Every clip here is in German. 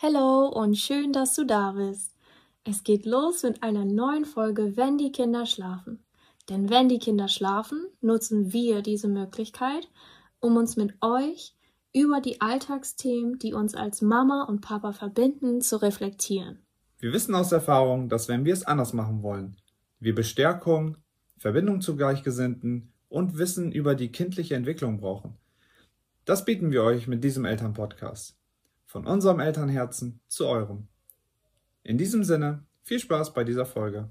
Hallo und schön, dass du da bist. Es geht los mit einer neuen Folge Wenn die Kinder schlafen. Denn wenn die Kinder schlafen, nutzen wir diese Möglichkeit, um uns mit euch über die Alltagsthemen, die uns als Mama und Papa verbinden, zu reflektieren. Wir wissen aus Erfahrung, dass wenn wir es anders machen wollen, wir Bestärkung, Verbindung zu Gleichgesinnten und Wissen über die kindliche Entwicklung brauchen. Das bieten wir euch mit diesem Elternpodcast. Von unserem Elternherzen zu eurem. In diesem Sinne, viel Spaß bei dieser Folge.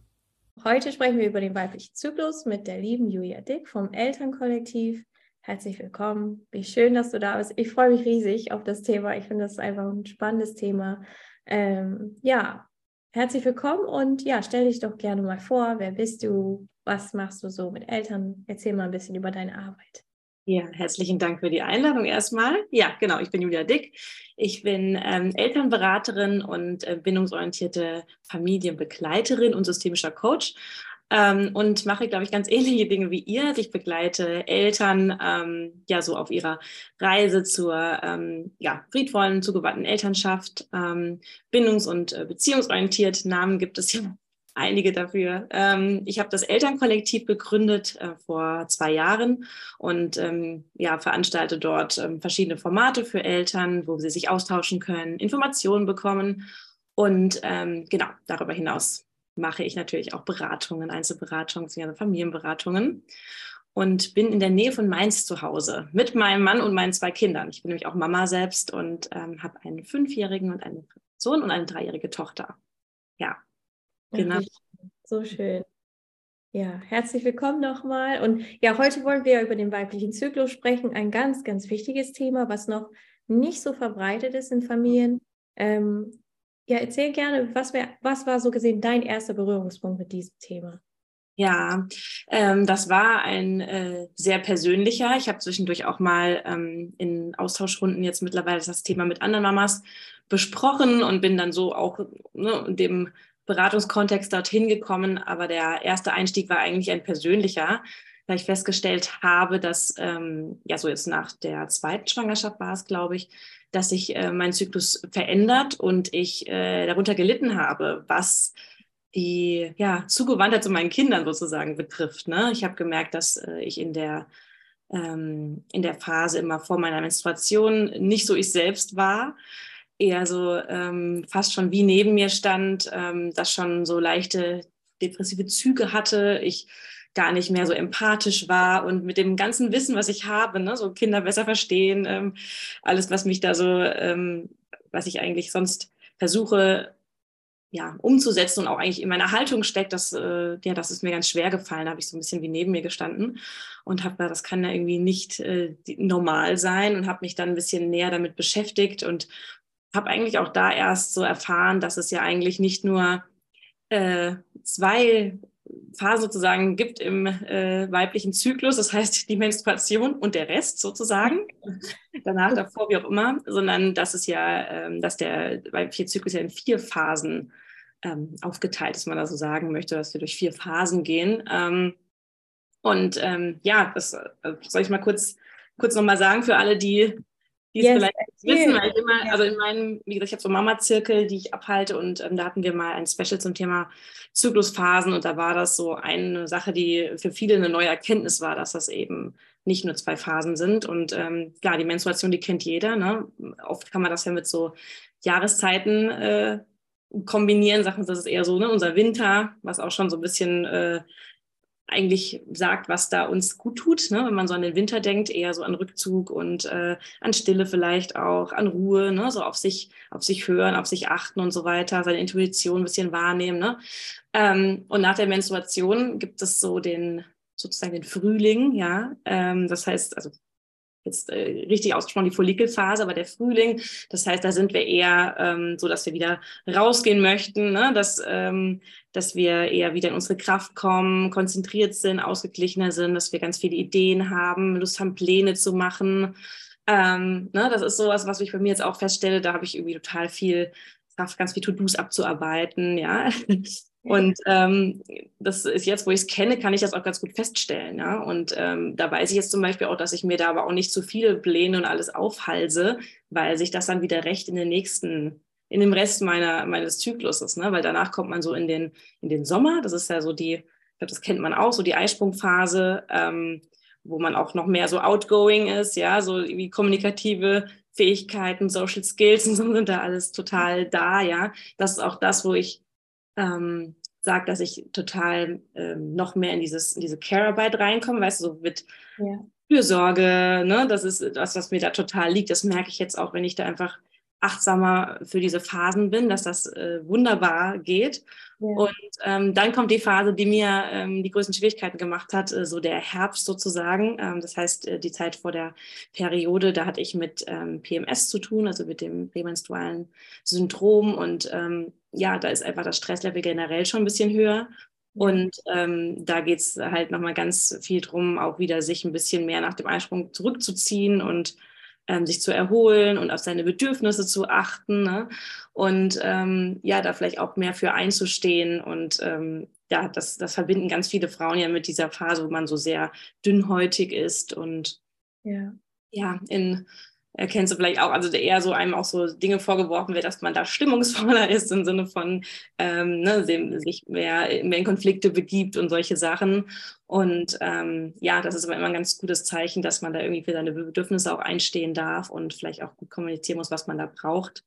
Heute sprechen wir über den weiblichen Zyklus mit der lieben Julia Dick vom Elternkollektiv. Herzlich willkommen. Wie schön, dass du da bist. Ich freue mich riesig auf das Thema. Ich finde das einfach ein spannendes Thema. Ähm, ja, herzlich willkommen und ja, stell dich doch gerne mal vor. Wer bist du? Was machst du so mit Eltern? Erzähl mal ein bisschen über deine Arbeit. Ja, herzlichen Dank für die Einladung erstmal. Ja, genau, ich bin Julia Dick. Ich bin ähm, Elternberaterin und äh, bindungsorientierte Familienbegleiterin und systemischer Coach ähm, und mache, glaube ich, ganz ähnliche Dinge wie ihr. Ich begleite Eltern ähm, ja so auf ihrer Reise zur ähm, ja, friedvollen, zugewandten Elternschaft, ähm, bindungs- und äh, beziehungsorientiert. Namen gibt es ja einige dafür. Ähm, ich habe das Elternkollektiv gegründet äh, vor zwei Jahren und ähm, ja, veranstalte dort ähm, verschiedene Formate für Eltern, wo sie sich austauschen können, Informationen bekommen. Und ähm, genau, darüber hinaus mache ich natürlich auch Beratungen, Einzelberatungen, Familienberatungen und bin in der Nähe von Mainz zu Hause mit meinem Mann und meinen zwei Kindern. Ich bin nämlich auch Mama selbst und ähm, habe einen Fünfjährigen und einen Sohn und eine dreijährige Tochter. Ja, Genau. So schön. Ja, herzlich willkommen nochmal. Und ja, heute wollen wir über den weiblichen Zyklus sprechen. Ein ganz, ganz wichtiges Thema, was noch nicht so verbreitet ist in Familien. Ähm, ja, erzähl gerne, was, wär, was war so gesehen dein erster Berührungspunkt mit diesem Thema? Ja, ähm, das war ein äh, sehr persönlicher. Ich habe zwischendurch auch mal ähm, in Austauschrunden jetzt mittlerweile das Thema mit anderen Mamas besprochen und bin dann so auch ne, dem Beratungskontext dorthin gekommen, aber der erste Einstieg war eigentlich ein persönlicher, da ich festgestellt habe, dass, ähm, ja, so jetzt nach der zweiten Schwangerschaft war es, glaube ich, dass sich äh, mein Zyklus verändert und ich äh, darunter gelitten habe, was die ja, Zugewandtheit zu meinen Kindern sozusagen betrifft. Ne? Ich habe gemerkt, dass äh, ich in der, ähm, in der Phase immer vor meiner Menstruation nicht so ich selbst war eher so ähm, fast schon wie neben mir stand, ähm, das schon so leichte depressive Züge hatte, ich gar nicht mehr so empathisch war und mit dem ganzen Wissen, was ich habe, ne, so Kinder besser verstehen, ähm, alles, was mich da so, ähm, was ich eigentlich sonst versuche, ja, umzusetzen und auch eigentlich in meiner Haltung steckt, das, äh, ja, das ist mir ganz schwer gefallen, habe ich so ein bisschen wie neben mir gestanden und habe, das kann ja irgendwie nicht äh, normal sein und habe mich dann ein bisschen näher damit beschäftigt und habe eigentlich auch da erst so erfahren, dass es ja eigentlich nicht nur äh, zwei Phasen sozusagen gibt im äh, weiblichen Zyklus, das heißt die Menstruation und der Rest sozusagen, danach, davor, wie auch immer, sondern dass es ja, ähm, dass der weibliche Zyklus ja in vier Phasen ähm, aufgeteilt ist, man da so sagen möchte, dass wir durch vier Phasen gehen. Ähm, und ähm, ja, das äh, soll ich mal kurz, kurz nochmal sagen für alle, die die yes. es vielleicht wissen, weil ich immer, also in meinem, wie gesagt, ich habe so Mama-Zirkel, die ich abhalte und ähm, da hatten wir mal ein Special zum Thema Zyklusphasen und da war das so eine Sache, die für viele eine neue Erkenntnis war, dass das eben nicht nur zwei Phasen sind und ähm, klar, die Menstruation, die kennt jeder, ne? oft kann man das ja mit so Jahreszeiten äh, kombinieren, sagen sie, das ist eher so ne, unser Winter, was auch schon so ein bisschen äh, eigentlich sagt, was da uns gut tut, ne? wenn man so an den Winter denkt, eher so an Rückzug und äh, an Stille vielleicht auch, an Ruhe, ne? so auf sich, auf sich hören, auf sich achten und so weiter, seine Intuition ein bisschen wahrnehmen. Ne? Ähm, und nach der Menstruation gibt es so den sozusagen den Frühling, ja. Ähm, das heißt, also jetzt äh, richtig ausgesprochen die Follikelphase, aber der Frühling, das heißt, da sind wir eher ähm, so, dass wir wieder rausgehen möchten, ne? dass, ähm, dass wir eher wieder in unsere Kraft kommen, konzentriert sind, ausgeglichener sind, dass wir ganz viele Ideen haben, Lust haben, Pläne zu machen. Ähm, ne? Das ist sowas, was ich bei mir jetzt auch feststelle, da habe ich irgendwie total viel Kraft, ganz viel To-Dos abzuarbeiten, ja. Und ähm, das ist jetzt, wo ich es kenne, kann ich das auch ganz gut feststellen. Ja? Und ähm, da weiß ich jetzt zum Beispiel auch, dass ich mir da aber auch nicht zu viele Pläne und alles aufhalse, weil sich das dann wieder recht in den nächsten in dem Rest meiner, meines Zykluses, ne? weil danach kommt man so in den, in den Sommer, das ist ja so die, ich glaube, das kennt man auch, so die Eisprungphase, ähm, wo man auch noch mehr so outgoing ist, ja, so wie kommunikative Fähigkeiten, Social Skills und so sind da alles total da, ja. Das ist auch das, wo ich ähm, sage, dass ich total ähm, noch mehr in dieses, in diese Care-Arbeit reinkomme, weißt du, so mit ja. Fürsorge, ne, das ist das, was mir da total liegt. Das merke ich jetzt auch, wenn ich da einfach achtsamer für diese Phasen bin, dass das äh, wunderbar geht. Ja. Und ähm, dann kommt die Phase, die mir ähm, die größten Schwierigkeiten gemacht hat, äh, so der Herbst sozusagen. Ähm, das heißt, äh, die Zeit vor der Periode, da hatte ich mit ähm, PMS zu tun, also mit dem prämenstrualen Syndrom. Und ähm, ja, da ist einfach das Stresslevel generell schon ein bisschen höher. Und ähm, da geht es halt nochmal ganz viel drum, auch wieder sich ein bisschen mehr nach dem Einsprung zurückzuziehen und ähm, sich zu erholen und auf seine Bedürfnisse zu achten ne? und ähm, ja, da vielleicht auch mehr für einzustehen und ähm, ja, das, das verbinden ganz viele Frauen ja mit dieser Phase, wo man so sehr dünnhäutig ist und ja, ja in kennst du vielleicht auch, also eher so einem auch so Dinge vorgeworfen wird, dass man da stimmungsvoller ist im Sinne von ähm, ne, sich mehr, mehr in Konflikte begibt und solche Sachen. Und ähm, ja, das ist aber immer ein ganz gutes Zeichen, dass man da irgendwie für seine Bedürfnisse auch einstehen darf und vielleicht auch gut kommunizieren muss, was man da braucht.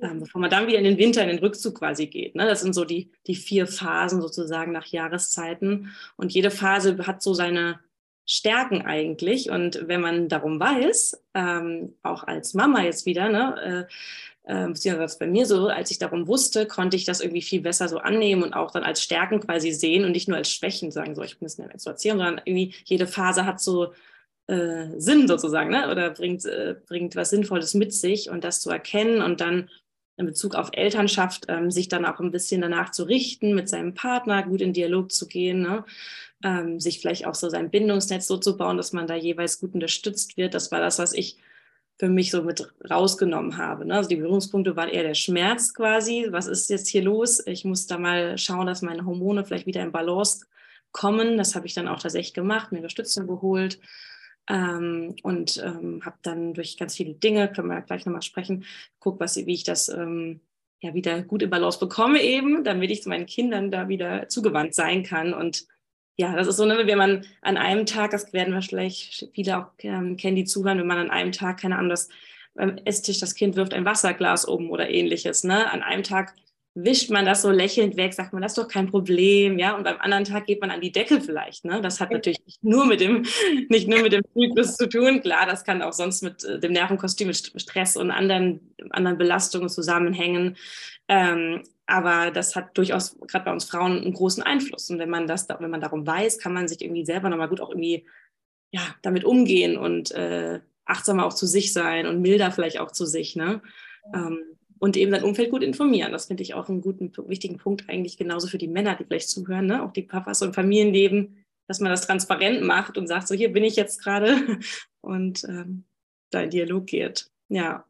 Ähm, bevor man dann wieder in den Winter, in den Rückzug quasi geht. Ne? Das sind so die, die vier Phasen sozusagen nach Jahreszeiten. Und jede Phase hat so seine, Stärken eigentlich. Und wenn man darum weiß, ähm, auch als Mama jetzt wieder, ne, äh, äh, beziehungsweise bei mir so, als ich darum wusste, konnte ich das irgendwie viel besser so annehmen und auch dann als Stärken quasi sehen und nicht nur als Schwächen sagen, so ich bin jetzt mehr Menstruation, sondern irgendwie jede Phase hat so äh, Sinn sozusagen, ne? oder bringt, äh, bringt was Sinnvolles mit sich und das zu erkennen und dann in Bezug auf Elternschaft ähm, sich dann auch ein bisschen danach zu richten, mit seinem Partner gut in Dialog zu gehen, ne? ähm, sich vielleicht auch so sein Bindungsnetz so zu bauen, dass man da jeweils gut unterstützt wird. Das war das, was ich für mich so mit rausgenommen habe. Ne? Also die Berührungspunkte waren eher der Schmerz quasi. Was ist jetzt hier los? Ich muss da mal schauen, dass meine Hormone vielleicht wieder in Balance kommen. Das habe ich dann auch tatsächlich gemacht, mir Unterstützung geholt. Ähm, und ähm, habe dann durch ganz viele Dinge, können wir gleich nochmal sprechen, guckt, was, wie ich das ähm, ja wieder gut in Balance bekomme eben, damit ich zu meinen Kindern da wieder zugewandt sein kann und ja, das ist so, ne, wenn man an einem Tag, das werden wahrscheinlich viele auch ähm, kennen, die zuhören, wenn man an einem Tag, keine Ahnung, das beim Esstisch, das Kind wirft ein Wasserglas um oder ähnliches, ne? An einem Tag wischt man das so lächelnd weg, sagt man, das ist doch kein Problem, ja, und beim anderen Tag geht man an die Decke vielleicht, ne? Das hat natürlich nicht nur mit dem, nicht nur mit dem Zyklus zu tun, klar, das kann auch sonst mit äh, dem Nervenkostüm, mit Stress und anderen, anderen Belastungen zusammenhängen. Ähm, aber das hat durchaus gerade bei uns Frauen einen großen Einfluss. Und wenn man das, wenn man darum weiß, kann man sich irgendwie selber nochmal gut auch irgendwie ja, damit umgehen und äh, achtsamer auch zu sich sein und milder vielleicht auch zu sich. Ne? Ähm, und eben sein Umfeld gut informieren. Das finde ich auch einen guten, wichtigen Punkt eigentlich genauso für die Männer, die vielleicht zuhören, ne? auch die Papas und Familienleben, dass man das transparent macht und sagt, so hier bin ich jetzt gerade und ähm, da in Dialog geht. Ja.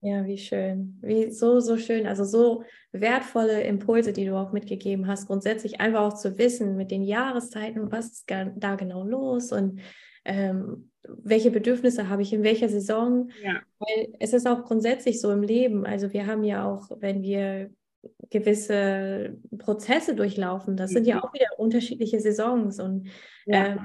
Ja, wie schön. Wie so, so schön. Also so wertvolle Impulse, die du auch mitgegeben hast. Grundsätzlich einfach auch zu wissen mit den Jahreszeiten, was ist da genau los und ähm, welche Bedürfnisse habe ich in welcher Saison. Ja. Weil es ist auch grundsätzlich so im Leben. Also wir haben ja auch, wenn wir gewisse Prozesse durchlaufen, das mhm. sind ja mhm. auch wieder unterschiedliche Saisons und ja. Ähm,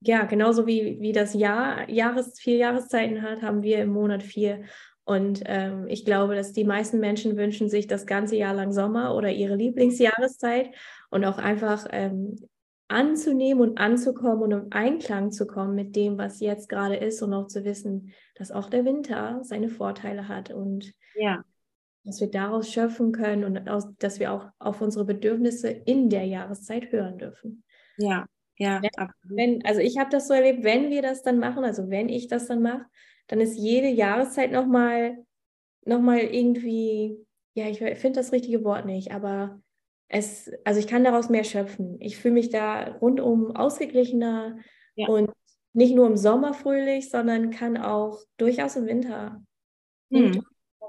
ja, genauso wie, wie das Jahr Jahres, vier Jahreszeiten hat, haben wir im Monat vier. Und ähm, ich glaube, dass die meisten Menschen wünschen sich das ganze Jahr lang Sommer oder ihre Lieblingsjahreszeit und auch einfach ähm, anzunehmen und anzukommen und im Einklang zu kommen mit dem, was jetzt gerade ist und auch zu wissen, dass auch der Winter seine Vorteile hat und ja. dass wir daraus schöpfen können und aus, dass wir auch auf unsere Bedürfnisse in der Jahreszeit hören dürfen. Ja, ja. Wenn, also ich habe das so erlebt, wenn wir das dann machen, also wenn ich das dann mache, dann ist jede Jahreszeit nochmal noch mal irgendwie, ja, ich finde das richtige Wort nicht, aber es, also ich kann daraus mehr schöpfen. Ich fühle mich da rundum ausgeglichener ja. und nicht nur im Sommer fröhlich, sondern kann auch durchaus im Winter hm.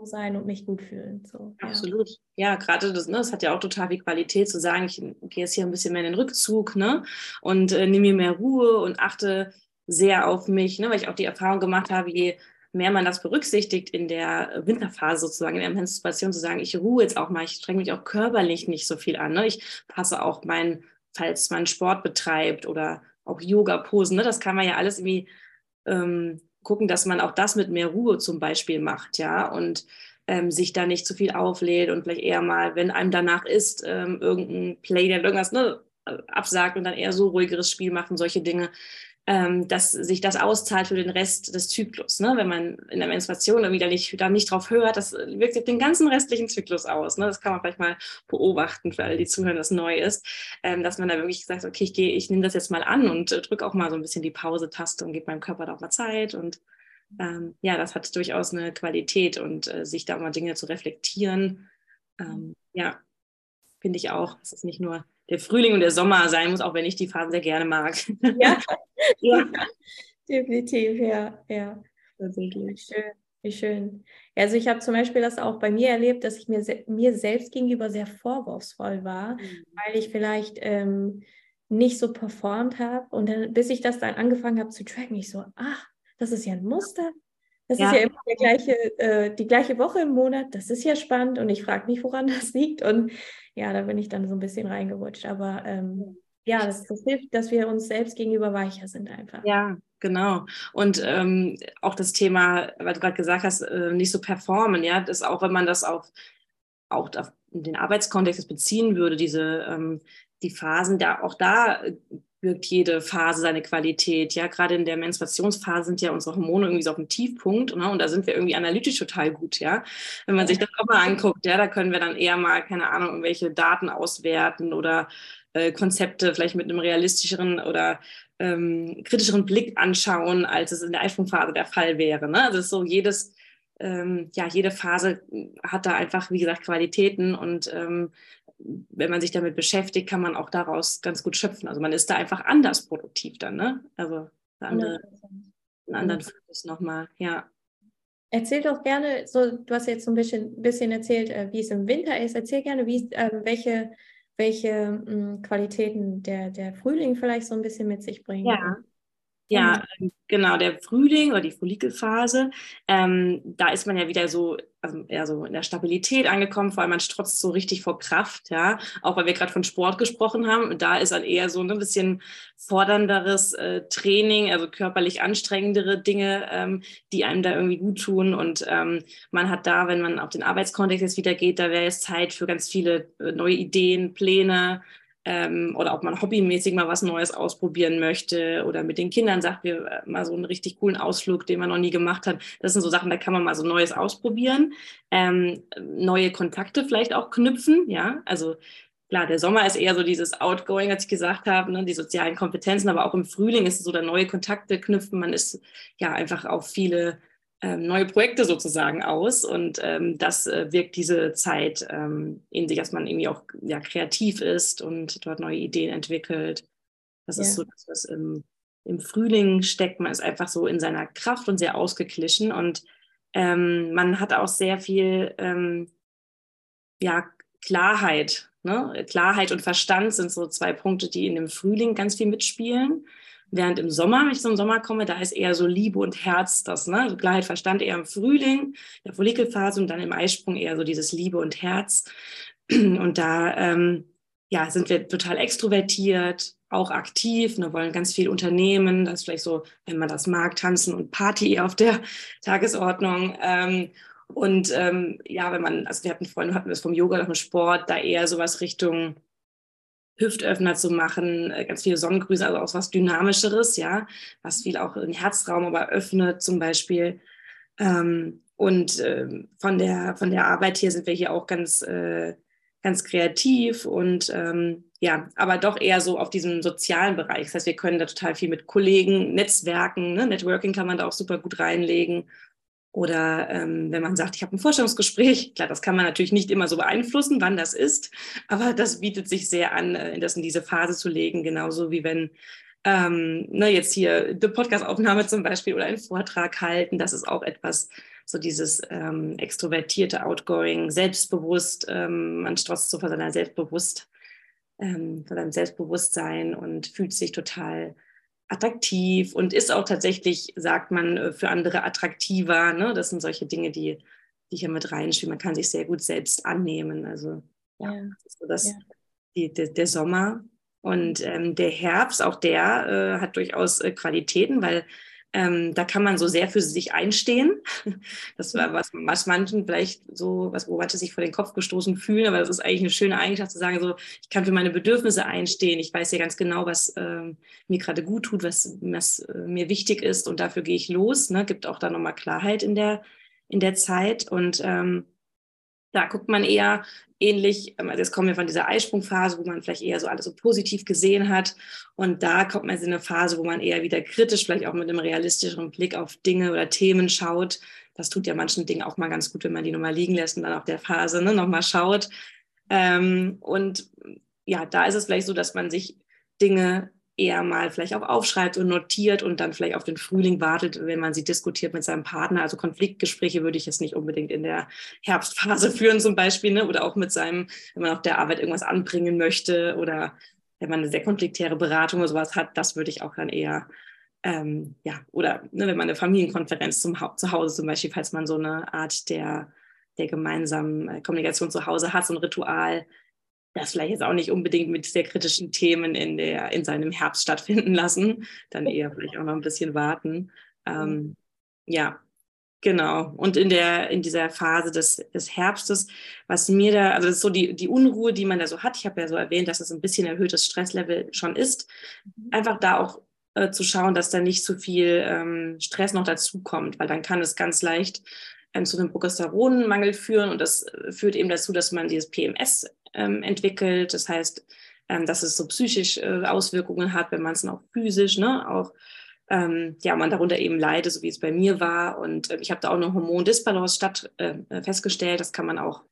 sein und mich gut fühlen. So, Absolut. Ja, ja gerade das, ne, das hat ja auch total viel Qualität zu sagen, ich gehe jetzt hier ein bisschen mehr in den Rückzug ne, und äh, nehme mir mehr Ruhe und achte sehr auf mich, ne, weil ich auch die Erfahrung gemacht habe, je mehr man das berücksichtigt in der Winterphase sozusagen, in der Menstruation, zu sagen, ich ruhe jetzt auch mal, ich strenge mich auch körperlich nicht so viel an. Ne? Ich passe auch mein, falls man Sport betreibt oder auch Yoga-Posen, ne? das kann man ja alles irgendwie ähm, gucken, dass man auch das mit mehr Ruhe zum Beispiel macht, ja, und ähm, sich da nicht zu viel auflädt und vielleicht eher mal, wenn einem danach ist, ähm, irgendein Play, der irgendwas ne, absagt und dann eher so ruhigeres Spiel machen, solche Dinge, dass sich das auszahlt für den Rest des Zyklus. Ne? Wenn man in der Menstruation dann wieder nicht, da nicht drauf hört, das wirkt sich den ganzen restlichen Zyklus aus. Ne? Das kann man vielleicht mal beobachten, für alle, die zuhören, das neu ist, ähm, dass man da wirklich sagt, okay, ich ich nehme das jetzt mal an und äh, drücke auch mal so ein bisschen die Pause-Taste und gebe meinem Körper da auch mal Zeit und ähm, ja, das hat durchaus eine Qualität und äh, sich da mal Dinge zu reflektieren, ähm, ja, finde ich auch. Es ist nicht nur der Frühling und der Sommer sein muss, auch wenn ich die Phasen sehr gerne mag. Ja, ja. definitiv, ja, ja. Wie schön, wie schön. Also ich habe zum Beispiel das auch bei mir erlebt, dass ich mir, mir selbst gegenüber sehr vorwurfsvoll war, mhm. weil ich vielleicht ähm, nicht so performt habe und dann, bis ich das dann angefangen habe zu tracken, ich so, ach, das ist ja ein Muster. Das ja. ist ja immer gleiche, äh, die gleiche Woche im Monat. Das ist ja spannend und ich frage mich, woran das liegt. Und ja, da bin ich dann so ein bisschen reingerutscht. Aber ähm, ja, das, das, hilft, dass wir uns selbst gegenüber weicher sind einfach. Ja, genau. Und ähm, auch das Thema, weil du gerade gesagt hast, äh, nicht so performen, ja, das auch, wenn man das auf, auch auf den Arbeitskontext beziehen würde, diese ähm, die Phasen, da auch da wirkt jede Phase seine Qualität. Ja, gerade in der Menstruationsphase sind ja unsere Hormone irgendwie so auf dem Tiefpunkt ne? und da sind wir irgendwie analytisch total gut. Ja, wenn man sich das auch mal anguckt, ja, da können wir dann eher mal keine Ahnung irgendwelche Daten auswerten oder äh, Konzepte vielleicht mit einem realistischeren oder ähm, kritischeren Blick anschauen, als es in der Eisprungphase der Fall wäre. Ne? Also ist so jedes ähm, ja, jede Phase hat da einfach, wie gesagt, Qualitäten und ähm, wenn man sich damit beschäftigt, kann man auch daraus ganz gut schöpfen. Also man ist da einfach anders produktiv dann, ne? Also andere, einen anderen Fokus nochmal, ja. Erzähl doch gerne, so du hast jetzt so ein bisschen, bisschen erzählt, äh, wie es im Winter ist. Erzähl gerne, wie, äh, welche, welche mh, hm, Qualitäten der, der Frühling vielleicht so ein bisschen mit sich bringt. Ja, ja, ähm, genau, der Frühling oder die Follikelphase, ähm, da ist man ja wieder so, also eher so in der Stabilität angekommen, vor allem man strotzt so richtig vor Kraft, ja, auch weil wir gerade von Sport gesprochen haben, da ist dann eher so ein bisschen fordernderes äh, Training, also körperlich anstrengendere Dinge, ähm, die einem da irgendwie gut tun und ähm, man hat da, wenn man auf den Arbeitskontext jetzt wieder geht, da wäre jetzt Zeit für ganz viele äh, neue Ideen, Pläne, ähm, oder ob man hobbymäßig mal was Neues ausprobieren möchte oder mit den Kindern sagt, wir äh, mal so einen richtig coolen Ausflug, den man noch nie gemacht hat. Das sind so Sachen, da kann man mal so Neues ausprobieren, ähm, neue Kontakte vielleicht auch knüpfen, ja, also klar, der Sommer ist eher so dieses Outgoing, als ich gesagt habe, ne, die sozialen Kompetenzen, aber auch im Frühling ist es so, da neue Kontakte knüpfen. Man ist ja einfach auf viele neue Projekte sozusagen aus. Und ähm, das äh, wirkt diese Zeit ähm, in sich, dass man irgendwie auch ja, kreativ ist und dort neue Ideen entwickelt. Das ja. ist so das, was im, im Frühling steckt. Man ist einfach so in seiner Kraft und sehr ausgeglichen. Und ähm, man hat auch sehr viel ähm, ja, Klarheit. Ne? Klarheit und Verstand sind so zwei Punkte, die in dem Frühling ganz viel mitspielen. Während im Sommer, wenn ich zum Sommer komme, da ist eher so Liebe und Herz das, ne? Also Klarheit, Verstand eher im Frühling, der Follikelphase und dann im Eisprung eher so dieses Liebe und Herz. Und da ähm, ja, sind wir total extrovertiert, auch aktiv, ne, wollen ganz viel unternehmen. Das ist vielleicht so, wenn man das mag, tanzen und Party auf der Tagesordnung. Ähm, und ähm, ja, wenn man, also wir hatten Freunde, hatten das vom Yoga, dem Sport, da eher sowas Richtung Hüftöffner zu machen, äh, ganz viele Sonnengrüße, also auch was Dynamischeres, ja, was viel auch den Herzraum aber öffnet zum Beispiel. Ähm, und äh, von, der, von der Arbeit hier sind wir hier auch ganz, äh, ganz kreativ und ähm, ja, aber doch eher so auf diesem sozialen Bereich. Das heißt, wir können da total viel mit Kollegen, Netzwerken, ne? Networking kann man da auch super gut reinlegen oder ähm, wenn man sagt, ich habe ein Forschungsgespräch, klar, das kann man natürlich nicht immer so beeinflussen, wann das ist, aber das bietet sich sehr an, äh, das in diese Phase zu legen, genauso wie wenn ähm, ne, jetzt hier die Podcastaufnahme zum Beispiel oder einen Vortrag halten, das ist auch etwas, so dieses ähm, extrovertierte, outgoing, selbstbewusst, ähm, man strotzt so vor seiner Selbstbewusst, ähm, vor seinem Selbstbewusstsein und fühlt sich total attraktiv und ist auch tatsächlich, sagt man, äh, für andere attraktiver. Ne? Das sind solche Dinge, die, die hier mit reinspielen. Man kann sich sehr gut selbst annehmen. Also ja, ja. das ist so das, ja. die, der, der Sommer. Und ähm, der Herbst, auch der äh, hat durchaus äh, Qualitäten, weil ähm, da kann man so sehr für sich einstehen. Das war was, was manchen vielleicht so, was, wo manche sich vor den Kopf gestoßen fühlen, aber das ist eigentlich eine schöne Eigenschaft zu sagen, so, ich kann für meine Bedürfnisse einstehen. Ich weiß ja ganz genau, was ähm, mir gerade gut tut, was, was äh, mir wichtig ist und dafür gehe ich los. Ne? Gibt auch da nochmal Klarheit in der, in der Zeit und ähm, da guckt man eher ähnlich, ähm, also jetzt kommen wir von dieser Eisprungphase, wo man vielleicht eher so alles so positiv gesehen hat. Und da kommt man in eine Phase, wo man eher wieder kritisch, vielleicht auch mit einem realistischeren Blick auf Dinge oder Themen schaut. Das tut ja manchen Dingen auch mal ganz gut, wenn man die nochmal liegen lässt und dann auf der Phase ne, nochmal schaut. Ähm, und ja, da ist es vielleicht so, dass man sich Dinge eher mal vielleicht auch aufschreibt und notiert und dann vielleicht auf den Frühling wartet, wenn man sie diskutiert mit seinem Partner. Also Konfliktgespräche würde ich jetzt nicht unbedingt in der Herbstphase führen zum Beispiel, ne? oder auch mit seinem, wenn man auf der Arbeit irgendwas anbringen möchte oder wenn man eine sehr konfliktäre Beratung oder sowas hat, das würde ich auch dann eher, ähm, ja, oder ne, wenn man eine Familienkonferenz zum ha zu Hause zum Beispiel, falls man so eine Art der, der gemeinsamen äh, Kommunikation zu Hause hat, so ein Ritual, das vielleicht jetzt auch nicht unbedingt mit sehr kritischen Themen in, der, in seinem Herbst stattfinden lassen, dann eher vielleicht auch noch ein bisschen warten. Ähm, ja, genau. Und in, der, in dieser Phase des, des Herbstes, was mir da, also das ist so die, die Unruhe, die man da so hat, ich habe ja so erwähnt, dass es ein bisschen erhöhtes Stresslevel schon ist, mhm. einfach da auch äh, zu schauen, dass da nicht zu viel ähm, Stress noch dazukommt, weil dann kann es ganz leicht ähm, zu einem Progesteronmangel führen und das äh, führt eben dazu, dass man dieses PMS ähm, entwickelt. Das heißt, ähm, dass es so psychisch äh, Auswirkungen hat, wenn man es noch physisch, ne, auch ähm, ja, man darunter eben leidet, so wie es bei mir war. Und äh, ich habe da auch eine Hormondisbalance statt äh, festgestellt. Das kann man auch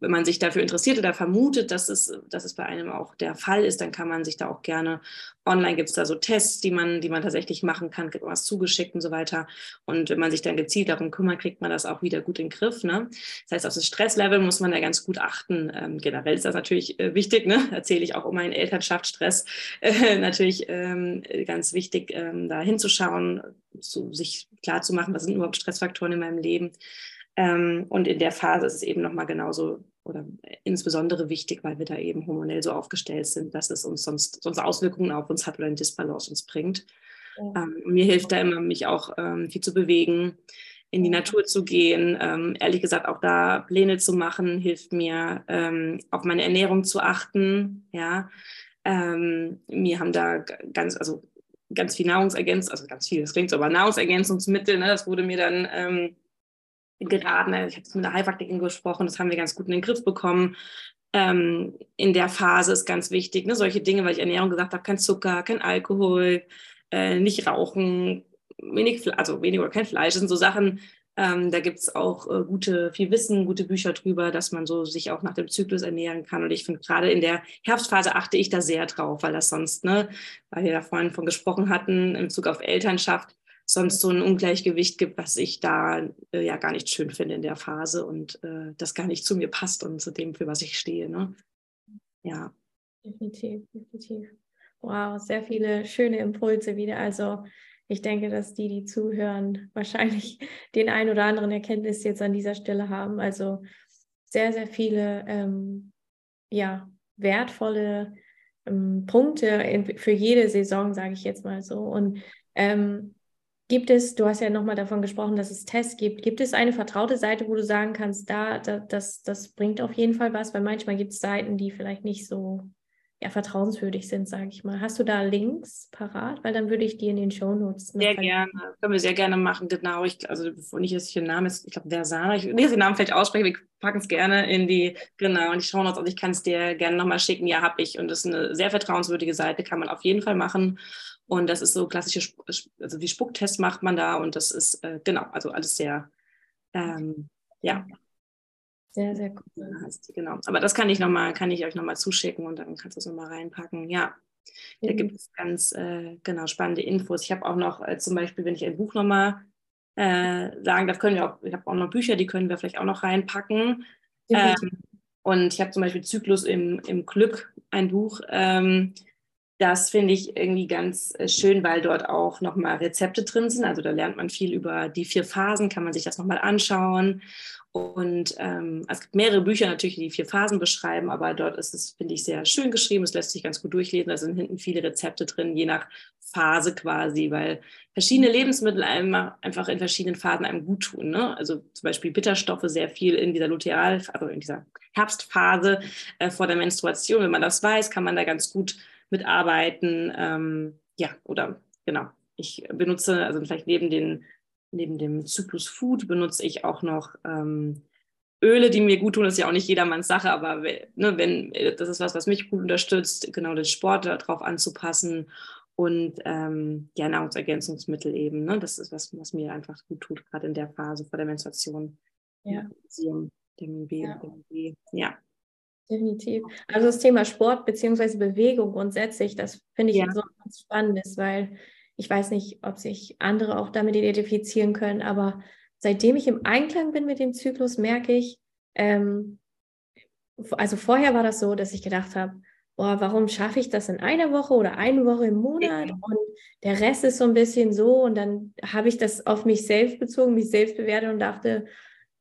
wenn man sich dafür interessiert oder vermutet, dass es, dass es bei einem auch der Fall ist, dann kann man sich da auch gerne, online gibt es da so Tests, die man, die man tatsächlich machen kann, gibt was zugeschickt und so weiter. Und wenn man sich dann gezielt darum kümmert, kriegt man das auch wieder gut in den Griff. Ne? Das heißt, auf das Stresslevel muss man da ganz gut achten. Ähm, generell ist das natürlich äh, wichtig, ne? erzähle ich auch um meinen Elternschaftsstress, äh, natürlich ähm, ganz wichtig, ähm, da hinzuschauen, so, sich klar zu machen, was sind überhaupt Stressfaktoren in meinem Leben ähm, und in der Phase ist es eben nochmal genauso oder insbesondere wichtig, weil wir da eben hormonell so aufgestellt sind, dass es uns sonst, sonst Auswirkungen auf uns hat oder ein Disbalance uns bringt. Ja. Ähm, mir hilft da immer, mich auch ähm, viel zu bewegen, in die Natur zu gehen. Ähm, ehrlich gesagt, auch da Pläne zu machen, hilft mir, ähm, auf meine Ernährung zu achten. Ja, ähm, mir haben da ganz, also ganz viel Nahrungsergänzung, also ganz viel, das klingt so, aber Nahrungsergänzungsmittel, ne, das wurde mir dann ähm, geraten. Ich habe mit der Heilpraktikerin gesprochen, das haben wir ganz gut in den Griff bekommen. Ähm, in der Phase ist ganz wichtig, ne, solche Dinge, weil ich Ernährung gesagt habe, kein Zucker, kein Alkohol, äh, nicht rauchen, wenig, also wenig oder kein Fleisch, das sind so Sachen, ähm, da gibt es auch äh, gute, viel Wissen, gute Bücher drüber, dass man so sich auch nach dem Zyklus ernähren kann. Und ich finde gerade in der Herbstphase achte ich da sehr drauf, weil das sonst, ne, weil wir da vorhin von gesprochen hatten, im Bezug auf Elternschaft, sonst so ein Ungleichgewicht gibt, was ich da äh, ja gar nicht schön finde in der Phase und äh, das gar nicht zu mir passt und zu dem, für was ich stehe. Ne? Ja. Definitiv, definitiv. Wow, sehr viele schöne Impulse wieder. Also ich denke, dass die, die zuhören, wahrscheinlich den ein oder anderen Erkenntnis jetzt an dieser Stelle haben. Also sehr, sehr viele ähm, ja, wertvolle ähm, Punkte in, für jede Saison, sage ich jetzt mal so. Und ähm, Gibt es, du hast ja nochmal davon gesprochen, dass es Tests gibt. Gibt es eine vertraute Seite, wo du sagen kannst, da, da das, das bringt auf jeden Fall was? Weil manchmal gibt es Seiten, die vielleicht nicht so ja, vertrauenswürdig sind, sage ich mal. Hast du da Links parat? Weil dann würde ich die in den Show Notes. Sehr gerne, können wir sehr gerne machen, genau. Ich, also bevor nicht, dass ich den Namen ist, ich glaube, Versana, ich will den Namen vielleicht aussprechen, wir packen es gerne in die, genau, in die Show Notes. Also ich kann es dir gerne nochmal schicken. Ja, habe ich. Und das ist eine sehr vertrauenswürdige Seite, kann man auf jeden Fall machen. Und das ist so klassische, also die Spucktests macht man da und das ist, äh, genau, also alles sehr, ähm, ja. Sehr, sehr cool. Genau. Aber das kann ich noch mal, kann ich euch nochmal zuschicken und dann kannst du es nochmal reinpacken. Ja. Da gibt es ganz äh, genau spannende Infos. Ich habe auch noch äh, zum Beispiel, wenn ich ein Buch nochmal äh, sagen darf, können wir auch, ich habe auch noch Bücher, die können wir vielleicht auch noch reinpacken. Ähm, und ich habe zum Beispiel Zyklus im, im Glück, ein Buch. Ähm, das finde ich irgendwie ganz äh, schön, weil dort auch nochmal Rezepte drin sind. Also da lernt man viel über die vier Phasen, kann man sich das nochmal anschauen. Und ähm, es gibt mehrere Bücher natürlich, die die vier Phasen beschreiben, aber dort ist es, finde ich, sehr schön geschrieben. Es lässt sich ganz gut durchlesen. Da sind hinten viele Rezepte drin, je nach Phase quasi, weil verschiedene Lebensmittel einem einfach in verschiedenen Phasen einem gut tun. Ne? Also zum Beispiel Bitterstoffe sehr viel in dieser Luteal, also in dieser Herbstphase äh, vor der Menstruation. Wenn man das weiß, kann man da ganz gut mitarbeiten. Ähm, ja, oder genau. Ich benutze, also vielleicht neben den neben dem Zyklus Food benutze ich auch noch ähm, Öle, die mir gut tun. Das ist ja auch nicht jedermanns Sache, aber ne, wenn das ist was, was mich gut unterstützt, genau den Sport darauf anzupassen und ähm, ja, Nahrungsergänzungsmittel eben. Ne? Das ist was, was mir einfach gut tut, gerade in der Phase vor der Menstruation. Ja. Vitamin B, ja. B. Ja. Definitiv. Also das Thema Sport bzw. Bewegung grundsätzlich, das finde ich ja. so ganz spannendes, weil ich weiß nicht, ob sich andere auch damit identifizieren können, aber seitdem ich im Einklang bin mit dem Zyklus, merke ich, ähm, also vorher war das so, dass ich gedacht habe, boah, warum schaffe ich das in einer Woche oder eine Woche im Monat und der Rest ist so ein bisschen so und dann habe ich das auf mich selbst bezogen, mich selbst bewertet und dachte,